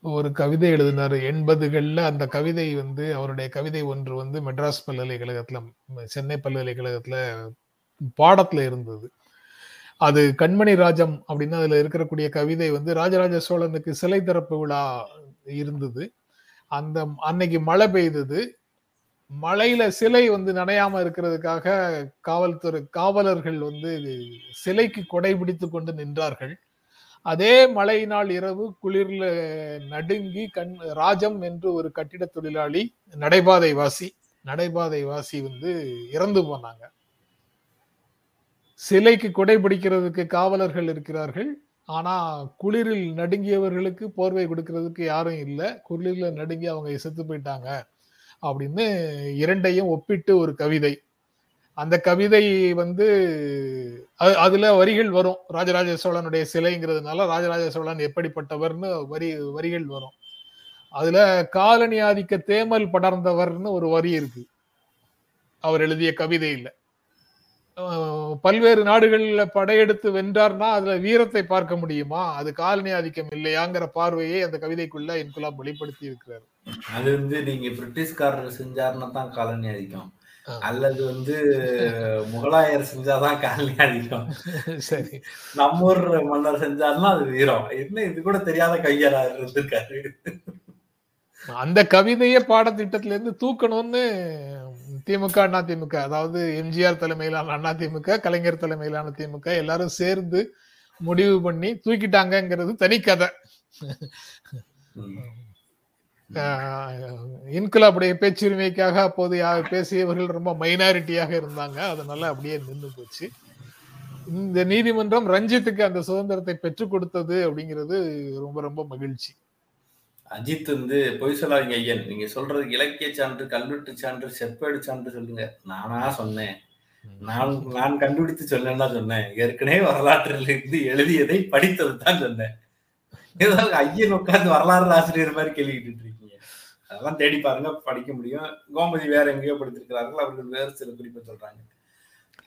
ஒரு கவிதை எழுதினார். எண்பதுகளில் அந்த கவிதை வந்து அவருடைய கவிதை ஒன்று வந்து மெட்ராஸ் பல்கலைக்கழகத்தில் சென்னை பல்கலைக்கழகத்தில் பாடத்தில் இருந்தது. அது கண்மணி ராஜம் அப்படின்னு அதுல இருக்கக்கூடிய கவிதை வந்து ராஜராஜ சோழனுக்கு சிலை திறப்பு விழா இருந்தது. அந்த அன்னைக்கு மழை பெய்தது. மழையில சிலை வந்து நனையாம இருக்கிறதுக்காக காவல்துறை காவலர்கள் வந்து சிலைக்கு கொடை பிடித்து கொண்டு நின்றார்கள். அதே மழை நாள் இரவு குளிர்ல நடுங்கி கண் ராஜம் என்று ஒரு கட்டிட தொழிலாளி நடைபாதை வாசி நடைபாதை வாசி வந்து இறந்து போனாங்க. சிலைக்கு கொடை பிடிக்கிறதுக்கு காவலர்கள் இருக்கிறார்கள். ஆனா குளிரில் நடுங்கியவர்களுக்கு போர்வை கொடுக்கறதுக்கு யாரும் இல்லை. குளிர்ல நடுங்கி அவங்க செத்து போயிட்டாங்க அப்படின்னு இரண்டையும் ஒப்பிட்டு ஒரு கவிதை. அந்த கவிதை வந்து அது- அதுல வரிகள் வரும். ராஜராஜ சோழனுடைய சிலைங்கிறதுனால ராஜராஜ சோழன் எப்படிப்பட்டவர்னு வரி வரிகள் வரும். அதுல காலனி ஆதிக்க தேமல் படர்ந்தவர்னு ஒரு வரி இருக்கு. அவர் எழுதிய கவிதை இல்லை. பல்வேறு நாடுகள்ல படையெடுத்து வென்றார்னா அதுல வீரத்தை பார்க்க முடியுமா? அது காலனி ஆதிக்கம் இல்லையாங்கிற பார்வையை அந்த கவிதைக்குள்ள இன்குலாம் வெளிப்படுத்தி இருக்கிறார். அது வந்து நீங்க பிரிட்டிஷ்காரர் செஞ்சாருன்னா தான் காலனி ஆதிக்கம். அல்லது வந்து முகலாயர் செஞ்சாதான் காலனி ஆதிக்கம். சரி. நம்ம ஊர் மன்னர் செஞ்சாருன்னா அது வீரம். என்ன இது கூட தெரியாத கையரா இருந்திருக்காரு. அந்த கவிதையே பாடத்திட்டத்துல இருந்து தூக்கணும்னு திமுக அண்ணா திமுக. அதாவது எம்ஜிஆர் தலைமையிலான அண்ணா திமுக கலைஞர் தலைமையிலான திமுக எல்லாரும் சேர்ந்து முடிவு பண்ணி தூக்கிட்டாங்கங்கிறது தனி கதை. இன்குலாபுடைய பேச்சுரிமைக்காக அப்போது பேசியவர்கள் ரொம்ப மைனாரிட்டியாக இருந்தாங்க. அதனால அப்படியே நின்று போச்சு. இந்த நீதிமன்றம் ரஞ்சித்துக்கு அந்த சுதந்திரத்தை பெற்றுக் கொடுத்தது அப்படிங்கிறது ரொம்ப ரொம்ப மகிழ்ச்சி. அஜித் வந்து பொய் சொல்லாதீங்க ஐயன். நீங்க சொல்றது இலக்கிய சான்று கல்வெட்டு சான்று செப்பேடு சான்று சொல்லுங்க. நானா சொன்னேன். நான் நான் கண்டுபிடித்து சொன்னேன்னா சொன்னேன். ஏற்கனவே வரலாற்றில் இருந்து எழுதியதை படித்தது தான் சொன்னேன். ஏதாவது ஐயன் உட்கார்ந்து வரலாறு ஆசிரியர் மாதிரி கேள்விக்கிட்டு இருக்கீங்க. அதெல்லாம் தேடி பாருங்க படிக்க முடியும். கோமதி வேற எங்கேயோ படித்திருக்கிறார்கள். அவர்கள் வேறு சில குறிப்பை சொல்றாங்க.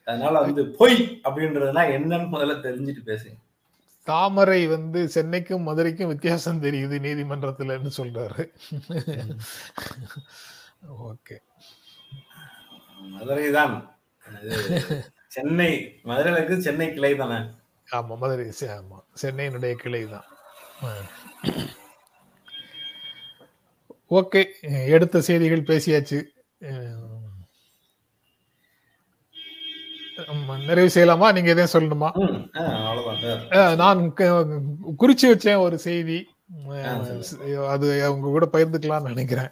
அதனால வந்து பொய் அப்படின்றதுனா என்னன்னு முதல்ல தெரிஞ்சுட்டு பேசுங்க. தாமரை வந்து சென்னைக்கும் மதுரைக்கும் வித்தியாசம் தெரியுது நீதிமன்றத்துலன்னு சொல்றாரு. ஓகே. மதுரை தான். சென்னை மதுரையில இருக்கு சென்னை கிளை தானே? ஆமா மதுரை ஆமா. சென்னையினுடைய கிளை தான். ஓகே எடுத்த செய்திகள் பேசியாச்சு. நிறைவு செய்யலாமா? நீங்க எதையும் சொல்லணுமா? நான் குறிச்சு வச்சேன் ஒரு செய்தி. அது அவங்க கூட பகிர்ந்துக்கலாம்னு நினைக்கிறேன்.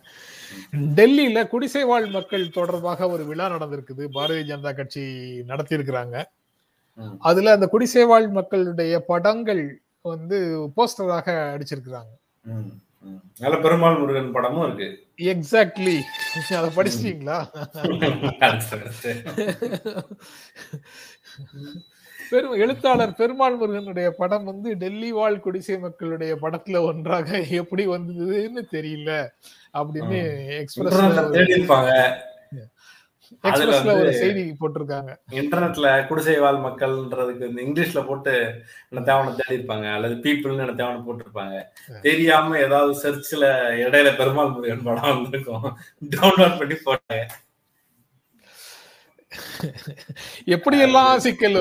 டெல்லியில குடிசை வாழ் மக்கள் தொடர்பாக ஒரு விழா நடந்திருக்குது. பாரதிய ஜனதா கட்சி நடத்தியிருக்கிறாங்க. ம். அதுல அந்த குடிசை வாழ் மக்களுடைய படங்கள் வந்து போஸ்டராக அடிச்சிருக்கிறாங்க. நல்ல பெருமாள் முருகன் படமும் இருக்கு. எக்ஸாக்ட்லி அதை படிச்சிட்டீங்களா. பெரும் எழுத்தாளர் பெருமாள் முருகனுடைய படம் வந்து டெல்லி வாழ் குடிசை மக்களுடைய படத்துல ஒன்றாக எப்படி வந்ததுன்னு தெரியல. அப்படின்னு இன்டர்நெட்ல எக்ஸ்பிரஸ்ல ஒரு செய்தி போட்டிருக்காங்க. இன்டர்நெட்ல குடிசை வாழ் மக்கள்ன்றதுக்கு இந்த இங்கிலீஷ்ல போட்டு தேவனை தேடி இருப்பாங்க அல்லது பீப்புள்னு தேவனை போட்டிருப்பாங்க. தெரியாம ஏதாவது சர்ச்ல இடையில பெருமாள் முருகன் படம் வந்திருக்கும். டவுன்லோட் பண்ணி போட்டாங்க எப்படி எல்லாம் சிக்கல்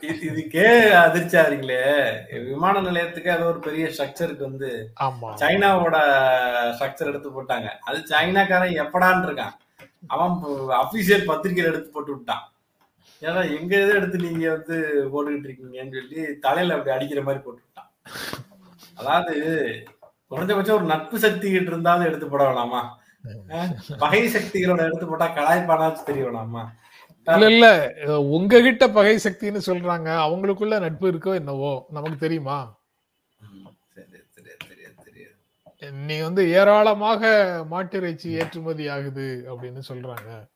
இது- இதுக்கே அதிர்ச்சி ஆறீங்களே விமான நிலையத்துக்கு அது ஒரு பெரிய ஸ்ட்ரக்சருக்கு வந்து சைனாவோட ஸ்ட்ரக்சர் எடுத்து போட்டாங்க. அது சைனாக்காரன் எப்படான்னு இருக்கான். அவன் அபிஷியல் பத்திரிகையில எடுத்து போட்டு விட்டான். ஏன்னா எங்க இதை எடுத்து நீங்க வந்து போட்டுக்கிட்டு இருக்கீங்கன்னு சொல்லி தலையில அப்படி அடிக்கிற மாதிரி போட்டு விட்டான். அதாவது குறைஞ்சபட்சம் ஒரு நட்பு சக்தி கிட்ட இருந்தாலும் எடுத்து போட வேணாமா? பகை சக்திகளோட எடுத்து போட்டா கலாய்ப்பானாச்சும் தெரிய வேணாமா இல்ல இல்ல. உங்ககிட்ட பகை சக்தின்னு சொல்றாங்க. அவங்களுக்குள்ள நட்பு இருக்கோ என்னவோ? நமக்கு தெரியுமா ம், சரி சரி சரி சரி நீ வந்து ஏராளமாக மாட்டிறைச்சி ஏற்றுமதி ஆகுது அப்படின்னு சொல்றாங்க.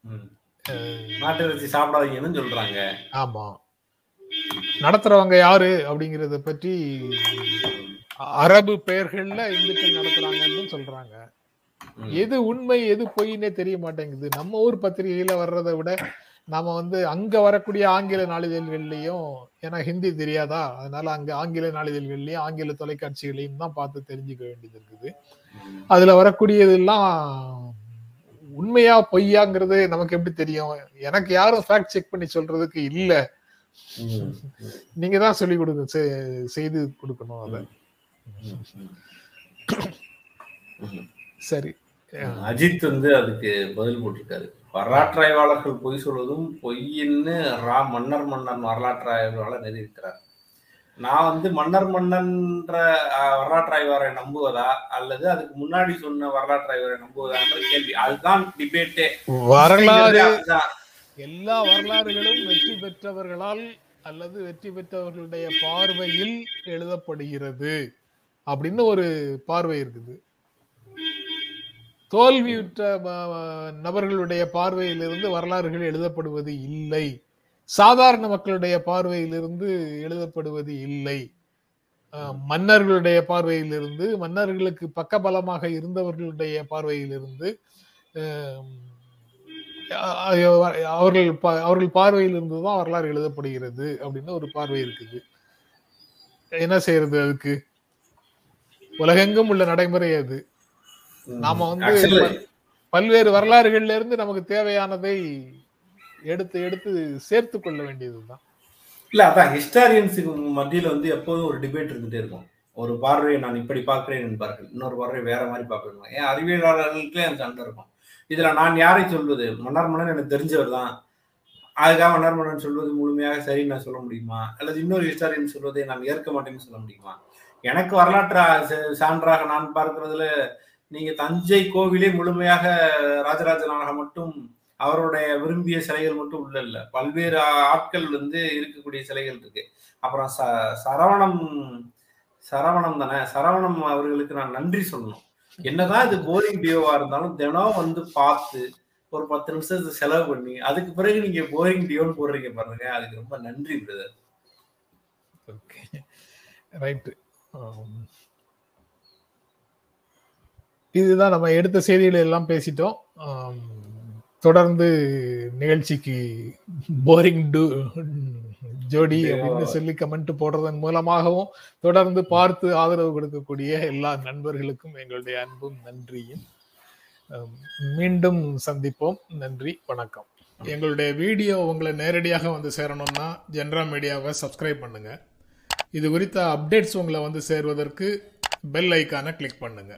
ம். அஹ் நாட்டு இறைச்சி சாப்பிடாதீங்கன்னு சொல்றாங்க. ஆமா. நடத்துறவங்க யாரு அப்படிங்கறத பற்றி அரபு பெயர்கள்ல இந்துக்கள் நடத்துறாங்கன்னு சொல்றாங்க. எது உண்மை எது பொய்னே தெரிய மாட்டேங்குது. நம்ம ஊர் பத்திரிகையில வர்றதை விட நாம வந்து அங்க வரக்கூடிய ஆங்கில நாளிதழ்கள்லயும் ஏன்னா ஹிந்தி தெரியாதா அதனால அங்க ஆங்கில நாளிதழ்கள்லயும் ஆங்கில தொலைக்காட்சிகளையும் தான் பார்த்து தெரிஞ்சுக்க வேண்டியது இருக்குது. அதுல வரக்கூடியதெல்லாம் உண்மையா பொய்யாங்கிறது நமக்கு எப்படி தெரியும் எனக்கு யாரும் ஃபேக்ட் செக் பண்ணி சொல்றதுக்கு இல்ல. நீங்க தான் சொல்லி கொடுக்க செ- செய்து கொடுக்கணும் அதை. சரி அஜித் வந்து அதுக்கு பதில் போட்டிருக்காரு. வரலாற்றாய்வாளர்கள் பொய் சொல்வதும் பொய்ன்னு ரா மன்னர் மன்னன் வரலாற்றாய்வாளர் நிரூபிக்கிறார். நான் வந்து மன்னர் மன்னன்ற அஹ், வரலாற்றாய்வாரை நம்புவதா அல்லது அதுக்கு முன்னாடி சொன்ன வரலாற்றாய்வாரை நம்புவதான்ற கேள்வி. அதுதான் டிபேட்டே. வரலாறு. எல்லா வரலாறுகளும் வெற்றி பெற்றவர்களால் அல்லது வெற்றி பெற்றவர்களுடைய பார்வையில் எழுதப்படுகிறது அப்படின்னு ஒரு பார்வை இருக்குது. தோல்வியுற்ற நபர்களுடைய பார்வையிலிருந்து வரலாறுகள் எழுதப்படுவது இல்லை. சாதாரண மக்களுடைய பார்வையிலிருந்து எழுதப்படுவது இல்லை. மன்னர்களுடைய பார்வையிலிருந்து மன்னர்களுக்கு பக்கபலமாக இருந்தவர்களுடைய பார்வையிலிருந்து அவர்கள் அவர்கள் பார்வையிலிருந்து தான் வரலாறு எழுதப்படுகிறது அப்படின்னு ஒரு பார்வை இருக்குது. என்ன செய்யறது அதுக்கு? உலகெங்கும் உள்ள நடைமுறை அது. நாம வந்து பல்வேறு வரலாறுகள்ல இருந்து நமக்கு தேவையானதை எடுத்து எடுத்து சேர்த்து கொள்ள வேண்டியதுதான். இல்ல அதான் ஹிஸ்டாரியன்ஸுக்கு மத்தியில வந்து எப்போதும் ஒரு டிபேட் இருந்துட்டே இருக்கும். ஒரு பார்வையை நான் இப்படி பார்க்கிறேன் என்பார்கள். இன்னொரு பார்வை வேற மாதிரி பார்க்கணும் ஏன் அறிவியலாளர்களுக்கே அந்த சண்டை இருக்கும். இதுல நான் யாரை சொல்வது? மன்னர் மன்னன் எனக்கு தெரிஞ்சவர் தான். அதுக்காக மன்னர் மன்னன் சொல்வது முழுமையாக சரின்னு நான் சொல்ல முடியுமா? அல்லது இன்னொரு ஹிஸ்டாரியன் சொல்வதை நான் ஏற்க மாட்டேன்னு சொல்ல முடியுமா? எனக்கு வரலாற்று சா- சான்றாக நான் பார்க்கிறதுல நீங்க தஞ்சை கோவிலே முழுமையாக ராஜராஜனாக மட்டும் அவருடைய விரும்பிய சிலைகள் மட்டும் உள்ள இல்ல. பல்வேறு ஆட்கள் வந்து இருக்கக்கூடிய சிலைகள் இருக்கு. அப்புறம் ச சரவணம் சரவணம் தானே? சரவணம் அவர்களுக்கு நான் நன்றி சொல்லணும். என்னதான் இது போரிங் டியோவா இருந்தாலும் தினம் வந்து பார்த்து ஒரு பத்து நிமிஷத்தை செலவு பண்ணி அதுக்கு பிறகு நீங்க போரிங் டியோன்னு போடுறீங்க பாருங்க. அதுக்கு ரொம்ப நன்றி பிரதர் ஓகே ரைட்டு இதுதான் நம்ம எடுத்த செய்திகளை எல்லாம் பேசிட்டோம் தொடர்ந்து நிகழ்ச்சிக்கு போரிங் டு ஜோடி அப்படின்னு சொல்லி கமெண்ட் போடுறதன் மூலமாகவும் தொடர்ந்து பார்த்து ஆதரவு கொடுக்கக்கூடிய எல்லா நண்பர்களுக்கும் எங்களுடைய அன்பும் நன்றியும். மீண்டும் சந்திப்போம். நன்றி வணக்கம். எங்களுடைய வீடியோ உங்களை நேரடியாக வந்து சேரணும்னா ஜென்ரா மீடியாவை சப்ஸ்கிரைப் பண்ணுங்க. இது குறித்த அப்டேட்ஸ் உங்களை வந்து சேர்வதற்கு பெல் ஐக்கானை கிளிக் பண்ணுங்க.